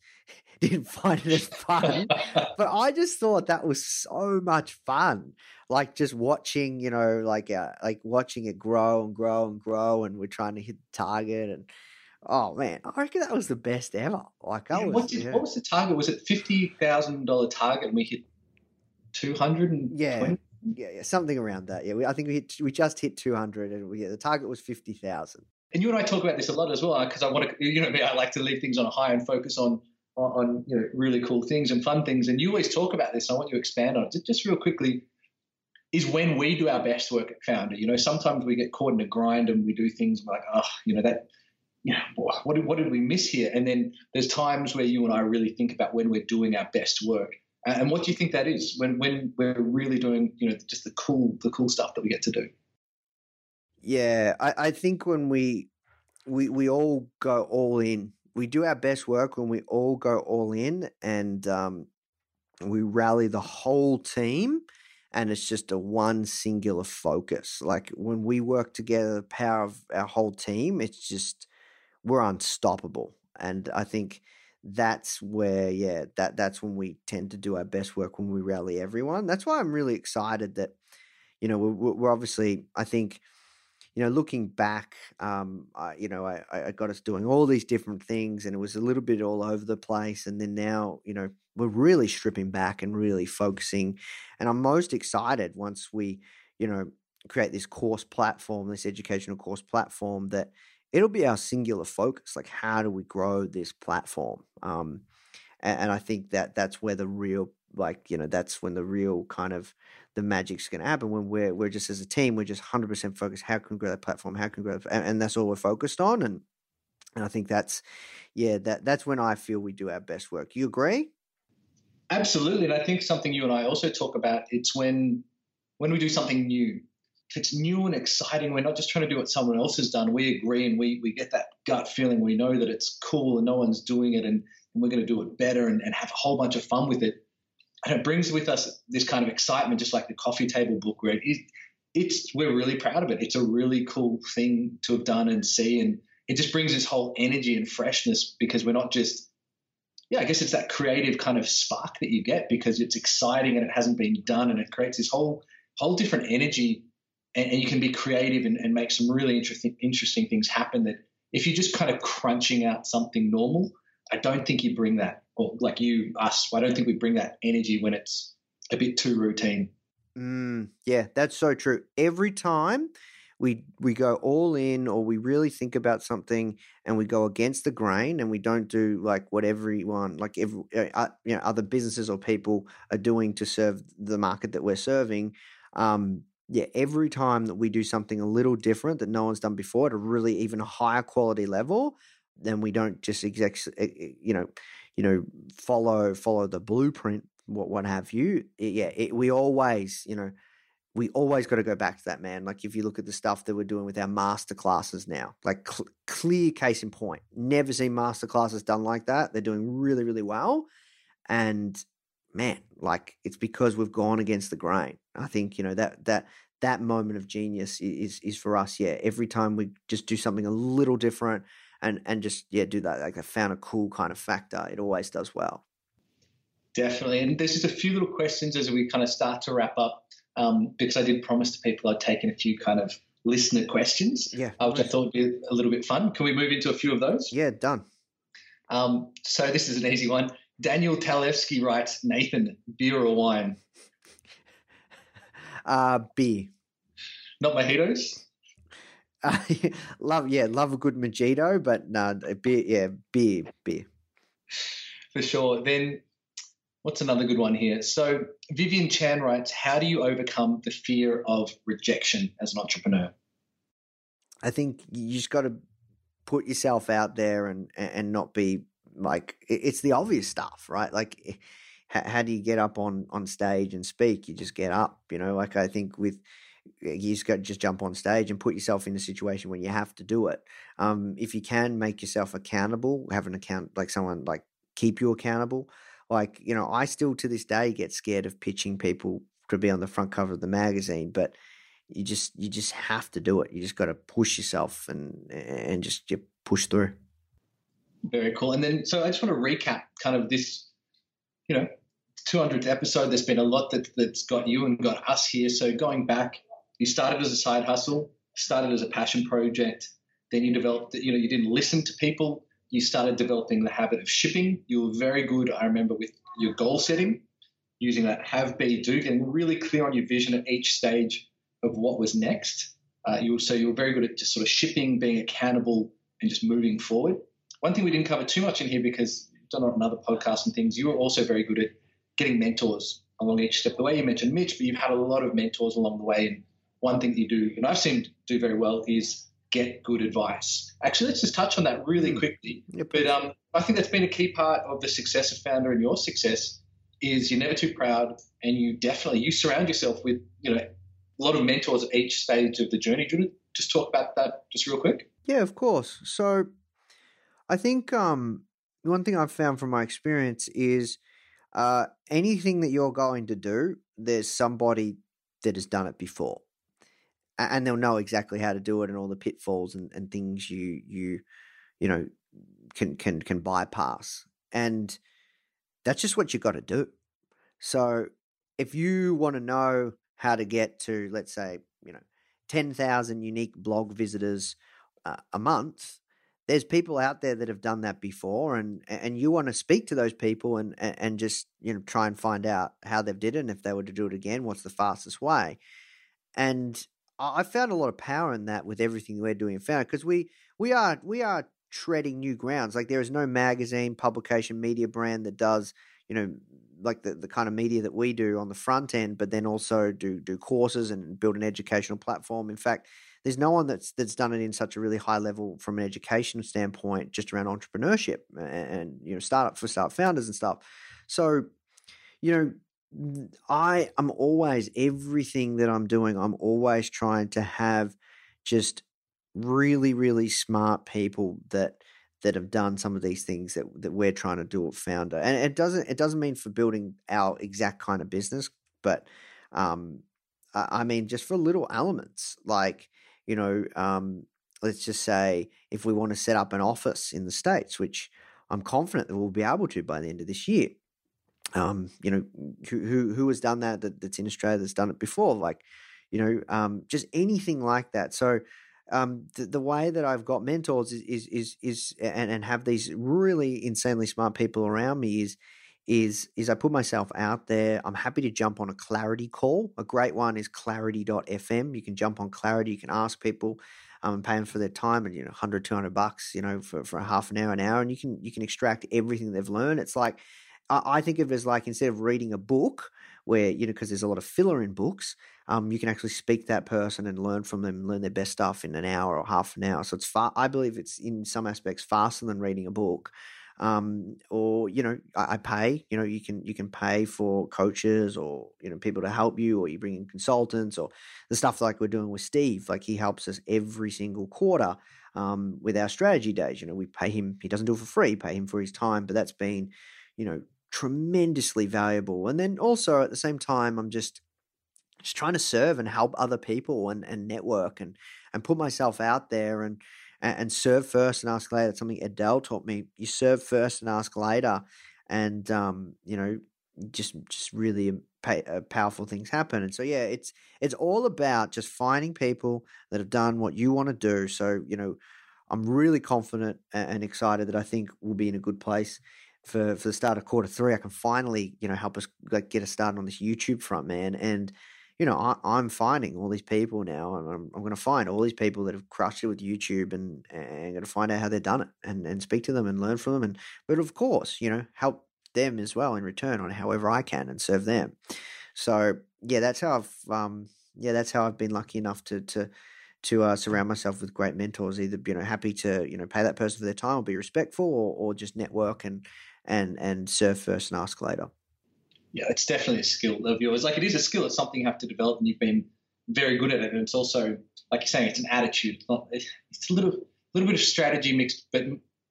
didn't find it as fun, but I just thought that was so much fun. Like just watching, you know, like uh, like watching it grow and grow and grow, and we're trying to hit the target. And oh man, I reckon that was the best ever. Like, yeah, was, what, did, yeah. what was the target? Was it fifty thousand dollar target, and we hit two hundred and yeah yeah, yeah, something around that. Yeah, we, I think we hit, we just hit 200, and we, yeah, the target was 50,000. And you and I talk about this a lot as well, because I want to, you know, I like to leave things on a high and focus on, on, you know really cool things and fun things. And you always talk about this. I want you to expand on it. Just, just real quickly, is when we do our best work at Foundr. You know, sometimes we get caught in a grind and we do things like, oh, you know, that, you know, what did, what did we miss here? And then there's times where you and I really think about when we're doing our best work. And what do you think that is when when we're really doing you know just the cool the cool stuff that we get to do? Yeah, I, I think when we we we all go all in, we do our best work when we all go all in and um, we rally the whole team and it's just a one singular focus. Like when we work together, the power of our whole team, it's just we're unstoppable. And I think that's where yeah that that's when we tend to do our best work when we rally everyone that's why i'm really excited that you know we're, we're obviously i think you know looking back um I, you know I, I got us doing all these different things and it was a little bit all over the place and then now you know we're really stripping back and really focusing and i'm most excited once we you know create this course platform this educational course platform that it'll be our singular focus. Like, how do we grow this platform? Um, and, and I think that that's where the real, like, you know, that's when the real kind of the magic's going to happen. When we're we're just as a team, we're just hundred percent focused. How can we grow that platform? How can we grow, and, and that's all we're focused on. And and I think that's, yeah, that that's when I feel we do our best work. You agree? Absolutely, and I think something you and I also talk about. It's when when we do something new if it's new and exciting, we're not just trying to do what someone else has done. We agree and we we get that gut feeling. We know that it's cool and no one's doing it, and, and we're going to do it better and, and have a whole bunch of fun with it. And it brings with us this kind of excitement, just like the coffee table book, where it is, it's we're really proud of it. It's a really cool thing to have done and see, and it just brings this whole energy and freshness because we're not just yeah, I guess it's that creative kind of spark that you get because it's exciting and it hasn't been done, and it creates this whole whole different energy. And, and you can be creative and, and, make some really interesting interesting things happen that if you're just kind of crunching out something normal i don't think you bring that or like you us i don't think we bring that energy when it's a bit too routine? Mm, yeah that's so true. Every time we we go all in or we really think about something and we go against the grain and we don't do like what everyone like every uh, you know other businesses or people are doing to serve the market that we're serving um, yeah, every time that we do something a little different that no one's done before at a really even higher quality level, then we don't just exec, you know, you know, follow follow the blueprint, what what have you. It, yeah, it, we always, you know, we always got to go back to that man. Like if you look at the stuff that we're doing with our master classes now, like cl- clear case in point, never seen master classes done like that. They're doing really really well, and man, like it's because we've gone against the grain. I think you know that that that moment of genius is is for us. Yeah, every time we just do something a little different and and just yeah do that like I found a cool kind of factor. It always does well. Definitely, and there's just a few little questions as we kind of start to wrap up um, because I did promise to people I'd taken a few kind of listener questions, yeah, uh, which nice. I thought would be a little bit fun. Can we move into a few of those? Yeah, done. Um, so this is an easy one. Daniel Talevsky writes, Nathan, beer or wine? Uh, beer. Not mojitos? Uh, love, yeah, love a good mojito, but no, beer, yeah, beer, beer. For sure. Then what's another good one here? So Vivian Chan writes, how do you overcome the fear of rejection as an entrepreneur? I think you just got to put yourself out there and and not be like it's the obvious stuff, right? Like, how, do you get up on on stage and speak? You just get up, you know. Like I think with you just got to just jump on stage and put yourself in a situation when you have to do it. Um, if you can make yourself accountable, have an account like someone like keep you accountable. Like you know, I still to this day get scared of pitching people to be on the front cover of the magazine, but you just you just have to do it. You just got to push yourself and and just you push through. Very cool. And then, so I just want to recap kind of this, you know, 200th episode. There's been a lot that, that's got you and got us here. So going back, you started as a side hustle, started as a passion project. Then you developed, you know, you didn't listen to people. You started developing the habit of shipping. You were very good, I remember, with your goal setting, using that have, be, do, getting really clear on your vision at each stage of what was next. Uh, you were, so you were very good at just sort of shipping, being accountable, and just moving forward. One thing we didn't cover too much in here because you've done it on other podcasts and things, you were also very good at getting mentors along each step. The way you mentioned Mitch, but you've had a lot of mentors along the way. And one thing that you do, and I've seen do very well, is get good advice. Actually, let's just touch on that really mm. quickly. Yep. But um, I think that's been a key part of the success of Foundr and your success is you're never too proud, and you definitely you surround yourself with you know a lot of mentors at each stage of the journey. Do you want to just talk about that just real quick? Yeah, of course. So I think um, one thing I've found from my experience is uh, anything that you're going to do, there's somebody that has done it before, and they'll know exactly how to do it and all the pitfalls and, and things you you you know can can can bypass, and that's just what you got to do. So if you want to know how to get to, let's say, you know, ten thousand unique blog visitors uh, a month, there's people out there that have done that before and and you want to speak to those people and and just you know try and find out how they've did it and if they were to do it again what's the fastest way and i found a lot of power in that with everything we're doing in found because we we are we are treading new grounds like there is no magazine publication media brand that does you know like the, the kind of media that we do on the front end but then also do do courses and build an educational platform in fact there's no one that's that's done it in such a really high level from an education standpoint, just around entrepreneurship and, and you know startup for startup founders and stuff. So, you know, I am always everything that I'm doing. I'm always trying to have just really, really smart people that that have done some of these things that that we're trying to do at Foundr. And it doesn't it doesn't mean for building our exact kind of business, but um, I mean just for little elements like you know um, let's just say if we want to set up an office in the states, which I'm confident that we'll be able to by the end of this year. Um, you know, who, who who has done that, that that's in Australia that's done it before? Like, you know, um, just anything like that. So, um, the, the way that I've got mentors is is is, is and, and have these really insanely smart people around me is is is I put myself out there. I'm happy to jump on a Clarity call. A great one is clarity.fm. You can jump on Clarity, you can ask people um, and pay them for their time and you know 100 200 bucks you know for, for a half an hour an hour and you can you can extract everything they've learned it's like I, think of it as like instead of reading a book where you know because there's a lot of filler in books um, you can actually speak that person and learn from them learn their best stuff in an hour or half an hour. So it's far i believe it's in some aspects faster than reading a book um, or you know I, I, pay you know you can you can pay for coaches or you know people to help you or you bring in consultants or the stuff like we're doing with steve like he helps us every single quarter um, with our strategy days. You know we pay him he doesn't do it for free pay him for his time but that's been you know tremendously valuable and then also at the same time i'm just just trying to serve and help other people and, and network and and put myself out there and and, serve first and ask later. That's something Adele taught me. You serve first and ask later, and um, you know, just just really uh, powerful things happen. And so yeah, it's it's all about just finding people that have done what you want to do. So you know, I'm really confident and excited that I think we'll be in a good place for for the start of quarter three. I can finally you know help us like get us started on this YouTube front, man, and you know, I, am finding all these people now, and I'm, I'm going to find all these people that have crushed it with YouTube, and and going to find out how they've done it, and and speak to them and learn from them, and but of course, you know, help them as well in return on however I can and serve them. So yeah, that's how I've um yeah that's how I've been lucky enough to to to uh, surround myself with great mentors. Either you know happy to you know pay that person for their time or be respectful, or, or just network and and and serve first and ask later yeah, it's definitely a skill of yours. Like it is a skill. It's something you have to develop, and you've been very good at it. And it's also, like you're saying, it's an attitude. It's, not, it's a little, little bit of strategy mixed, but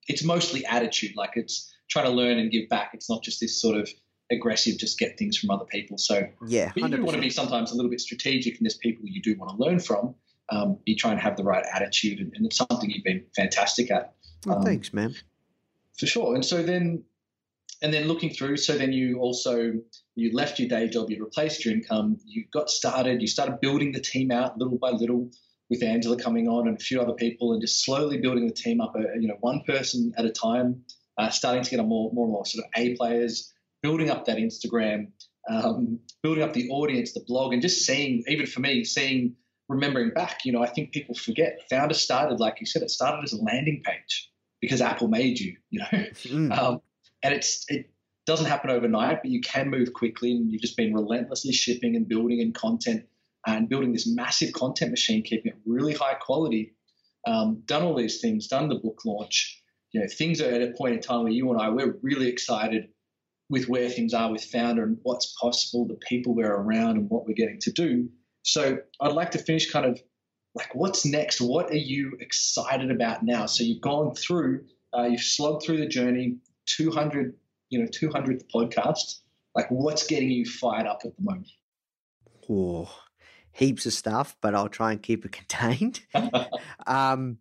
it's mostly attitude. Like it's trying to learn and give back. It's not just this sort of aggressive, just get things from other people. So yeah, 100%. but you do want to be sometimes a little bit strategic, and there's people you do want to learn from. Um, you try and have the right attitude, and, and it's something you've been fantastic at. Um, thanks, man. For sure. And so then and then looking through, so then you also you left your day job, you replaced your income, you got started, you started building the team out little by little with Angela coming on and a few other people, and just slowly building the team up, uh, you know, one person at a time, uh, starting to get a more more and more sort of A players, building up that Instagram, um, building up the audience, the blog, and just seeing, even for me, seeing, remembering back, you know, I think people forget. Foundr started, like you said, it started as a landing page because Apple made you, you know. Mm. Um, and it's it doesn't happen overnight, but you can move quickly, and you've just been relentlessly shipping and building and content and building this massive content machine, keeping it really high quality. Um, done all these things, done the book launch. You know, things are at a point in time where you and I we're really excited with where things are with Foundr and what's possible, the people we're around, and what we're getting to do. So I'd like to finish kind of like what's next? What are you excited about now? So you've gone through, uh, you've slogged through the journey, 200, you know, 200th podcast? Like, what's getting you fired up at the moment? Oh, heaps of stuff, but I'll try and keep it contained. um,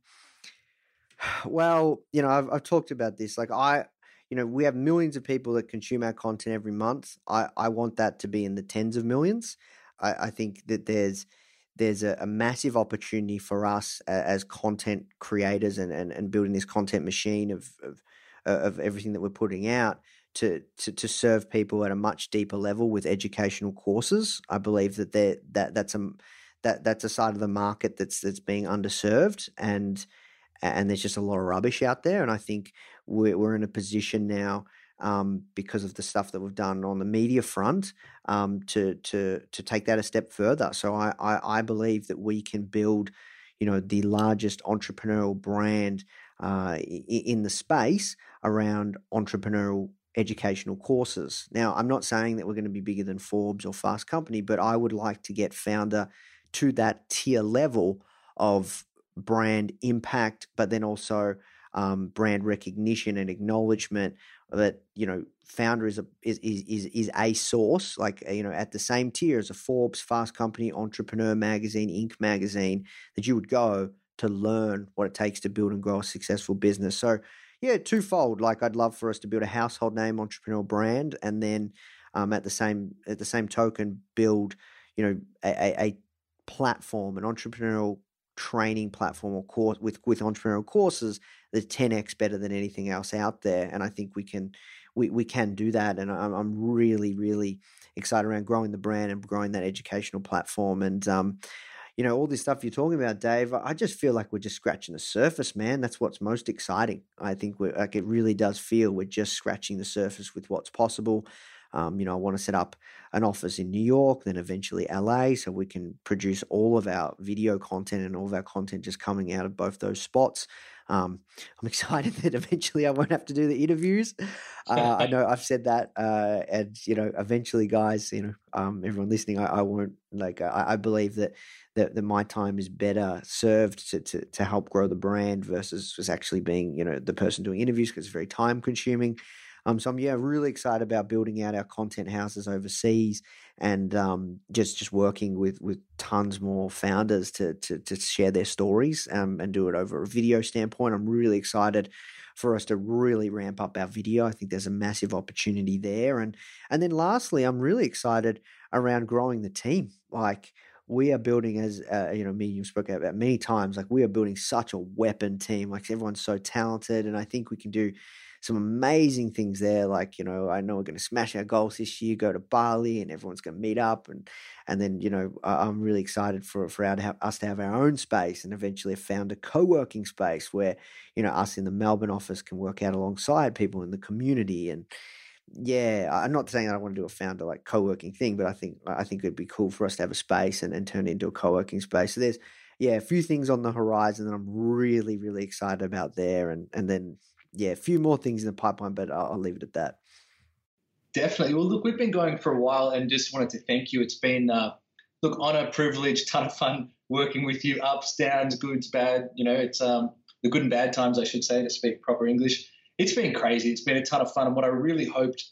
well, you know, I've, I've talked about this. Like, I, you know, we have millions of people that consume our content every month. I, I want that to be in the tens of millions. I, I think that there's there's a, a, massive opportunity for us as content creators and, and, and building this content machine of, of of everything that we're putting out to, to, to serve people at a much deeper level with educational courses. I believe that that that's a that that's a side of the market that's that's being underserved and and there's just a lot of rubbish out there. And I think we're we're in a position now um, because of the stuff that we've done on the media front um, to to to take that a step further. So I, I I believe that we can build, you know, the largest entrepreneurial brand uh, in the space around entrepreneurial educational courses. Now, I'm not saying that we're going to be bigger than Forbes or Fast Company, but I would like to get Foundr to that tier level of brand impact, but then also um, brand recognition and acknowledgement that you know Foundr is a is, is is a source like you know at the same tier as a forbes fast company entrepreneur magazine inc magazine that you would go to learn what it takes to build and grow a successful business so yeah twofold like i'd love for us to build a household name entrepreneurial brand and then um, at the same at the same token build you know a, a platform an entrepreneurial training platform or course with with entrepreneurial courses that's 10x better than anything else out there and i think we can we, we can do that and I'm, I'm really really excited around growing the brand and growing that educational platform and um, you know all this stuff you're talking about dave i just feel like we're just scratching the surface man. That's what's most exciting. I think we're like it really does feel we're just scratching the surface with what's possible. Um, you know, I want to set up an office in New York, then eventually LA, so we can produce all of our video content and all of our content just coming out of both those spots. Um, I'm excited that eventually I won't have to do the interviews. Uh, I know I've said that, uh, and you know, eventually, guys, you know, um, everyone listening, I, I won't like. I, I, believe that, that that my time is better served to, to to help grow the brand versus just actually being, you know, the person doing interviews because it's very time consuming. Um, so I'm yeah really excited about building out our content houses overseas and um, just just working with with tons more founders to to, to share their stories um, and do it over a video standpoint. I'm really excited for us to really ramp up our video. I think there's a massive opportunity there, and and then lastly, I'm really excited around growing the team. Like we are building as uh, you know me you spoke about many times like we are building such a weapon team like everyone's so talented and i think we can do some amazing things there. Like, you know, I know we're going to smash our goals this year, go to Bali and everyone's going to meet up. And, and then, you know, I'm really excited for, for our us to have our own space and eventually have found a co-working space where, you know, us in the Melbourne office can work out alongside people in the community. And yeah, I'm not saying I want to do a Foundr like co-working thing, but I think, I think it'd be cool for us to have a space and, and turn it into a co-working space. So there's, yeah, a few things on the horizon that I'm really, really excited about there. And, and then, yeah, a few more things in the pipeline, but I'll, I'll leave it at that. Definitely. Well, look, we've been going for a while, and just wanted to thank you. It's been uh, look honor, privilege, ton of fun working with you. Ups, downs, goods, bad. You know, it's um, the good and bad times, I should say, to speak proper English. It's been crazy. It's been a ton of fun, and what I really hoped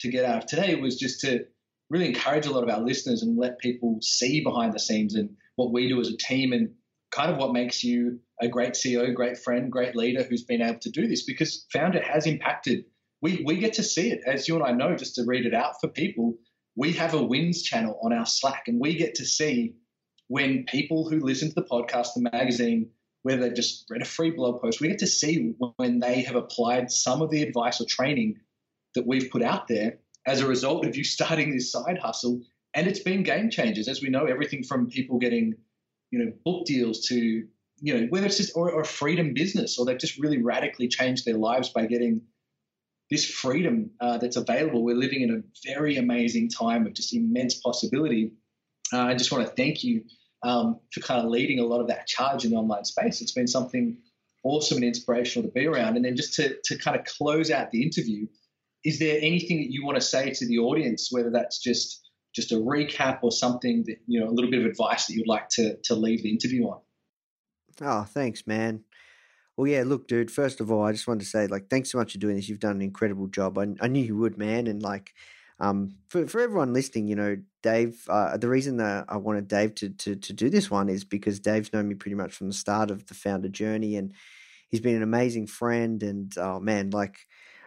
to get out of today was just to really encourage a lot of our listeners and let people see behind the scenes and what we do as a team and kind of what makes you a great CEO, great friend, great leader who's been able to do this because Foundr has impacted. We, we get to see it, as you and I know, just to read it out for people. We have a wins channel on our Slack, and we get to see when people who listen to the podcast, the magazine, whether they've just read a free blog post, we get to see when they have applied some of the advice or training that we've put out there as a result of you starting this side hustle. And it's been game changers. As we know, everything from people getting you know book deals to you know, whether it's just or, or freedom business, or they've just really radically changed their lives by getting this freedom uh, that's available. We're living in a very amazing time of just immense possibility. Uh, I just want to thank you um, for kind of leading a lot of that charge in the online space. It's been something awesome and inspirational to be around. And then just to, to kind of close out the interview, is there anything that you want to say to the audience, whether that's just just a recap or something that, you know, a little bit of advice that you'd like to, to leave the interview on? Oh, thanks, man. Well, yeah, look, dude, first of all, I just wanted to say, like, thanks so much for doing this. You've done an incredible job. I, I knew you would, man. And, like, um, for, for everyone listening, you know, Dave, uh, the reason that I wanted Dave to, to, to do this one is because Dave's known me pretty much from the start of the Foundr journey. And he's been an amazing friend. And, oh, man, like,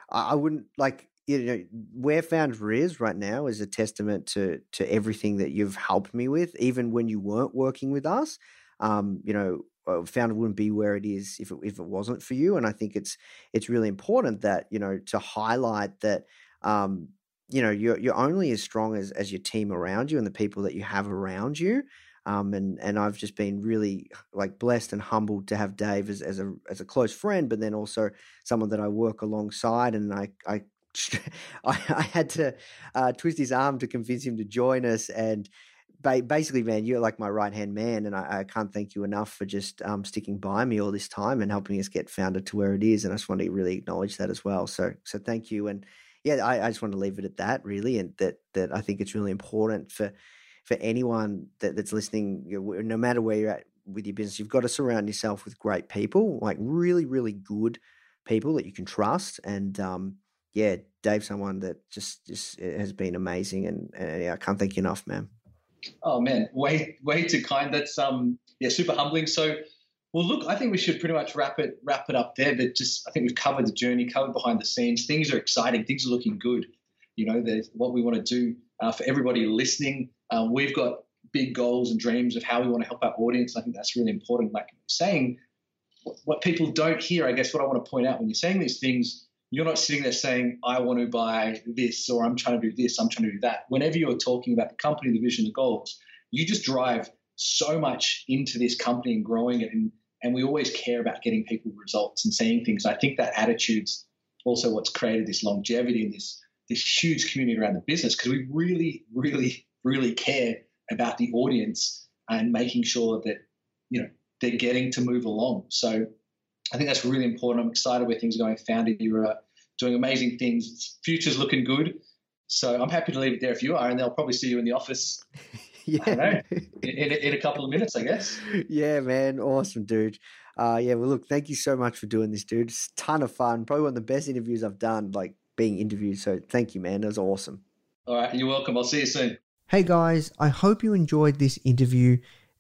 I, I wouldn't, like, you know, where Foundr is right now is a testament to to everything that you've helped me with, even when you weren't working with us. Um, you know, uh, Foundr wouldn't be where it is if it, if it wasn't for you. And I think it's it's really important that you know to highlight that um, you know you're you're only as strong as as your team around you and the people that you have around you. Um, and and I've just been really like blessed and humbled to have Dave as, as a as a close friend, but then also someone that I work alongside, and I I I, I had to uh, twist his arm to convince him to join us, and basically, man, you're like my right hand man, and I, I, can't thank you enough for just um, sticking by me all this time and helping us get Foundr to where it is. And I just want to really acknowledge that as well. So, so thank you. And yeah, I, I just want to leave it at that, really, and that that I think it's really important for for anyone that, that's listening. No matter where you're at with your business, you've got to surround yourself with great people, like really, really good people that you can trust. And um, yeah, Dave's someone that just just has been amazing, and, and yeah, I can't thank you enough, man. Oh man, way way too kind. That's um yeah, super humbling. So well, look, I think we should pretty much wrap it wrap it up there. But just I think we've covered the journey, covered behind the scenes. Things are exciting. Things are looking good. You know, there's what we want to do uh, for everybody listening. Um, we've got big goals and dreams of how we want to help our audience. I think that's really important. Like saying what people don't hear, I guess what I want to point out when you're saying these things, you're not sitting there saying, I want to buy this or I'm trying to do this, I'm trying to do that. Whenever you're talking about the company, the vision, the goals, you just drive so much into this company and growing it. And and we always care about getting people results and seeing things. I think that attitude's also what's created this longevity and this this huge community around the business because we really, really, really care about the audience and making sure that you know they're getting to move along. So I think that's really important. I'm excited where things are going. Foundr, you're uh, doing amazing things. Future's looking good. So I'm happy to leave it there if you are, and they'll probably see you in the office yeah. Know, in, in, a couple of minutes, I guess. Yeah, man. Awesome, dude. Uh, yeah, well, look, thank you so much for doing this, dude. It's a ton of fun. Probably one of the best interviews I've done, like being interviewed. So thank you, man. That was awesome. All right. You're welcome. I'll see you soon. Hey, guys. I hope you enjoyed this interview.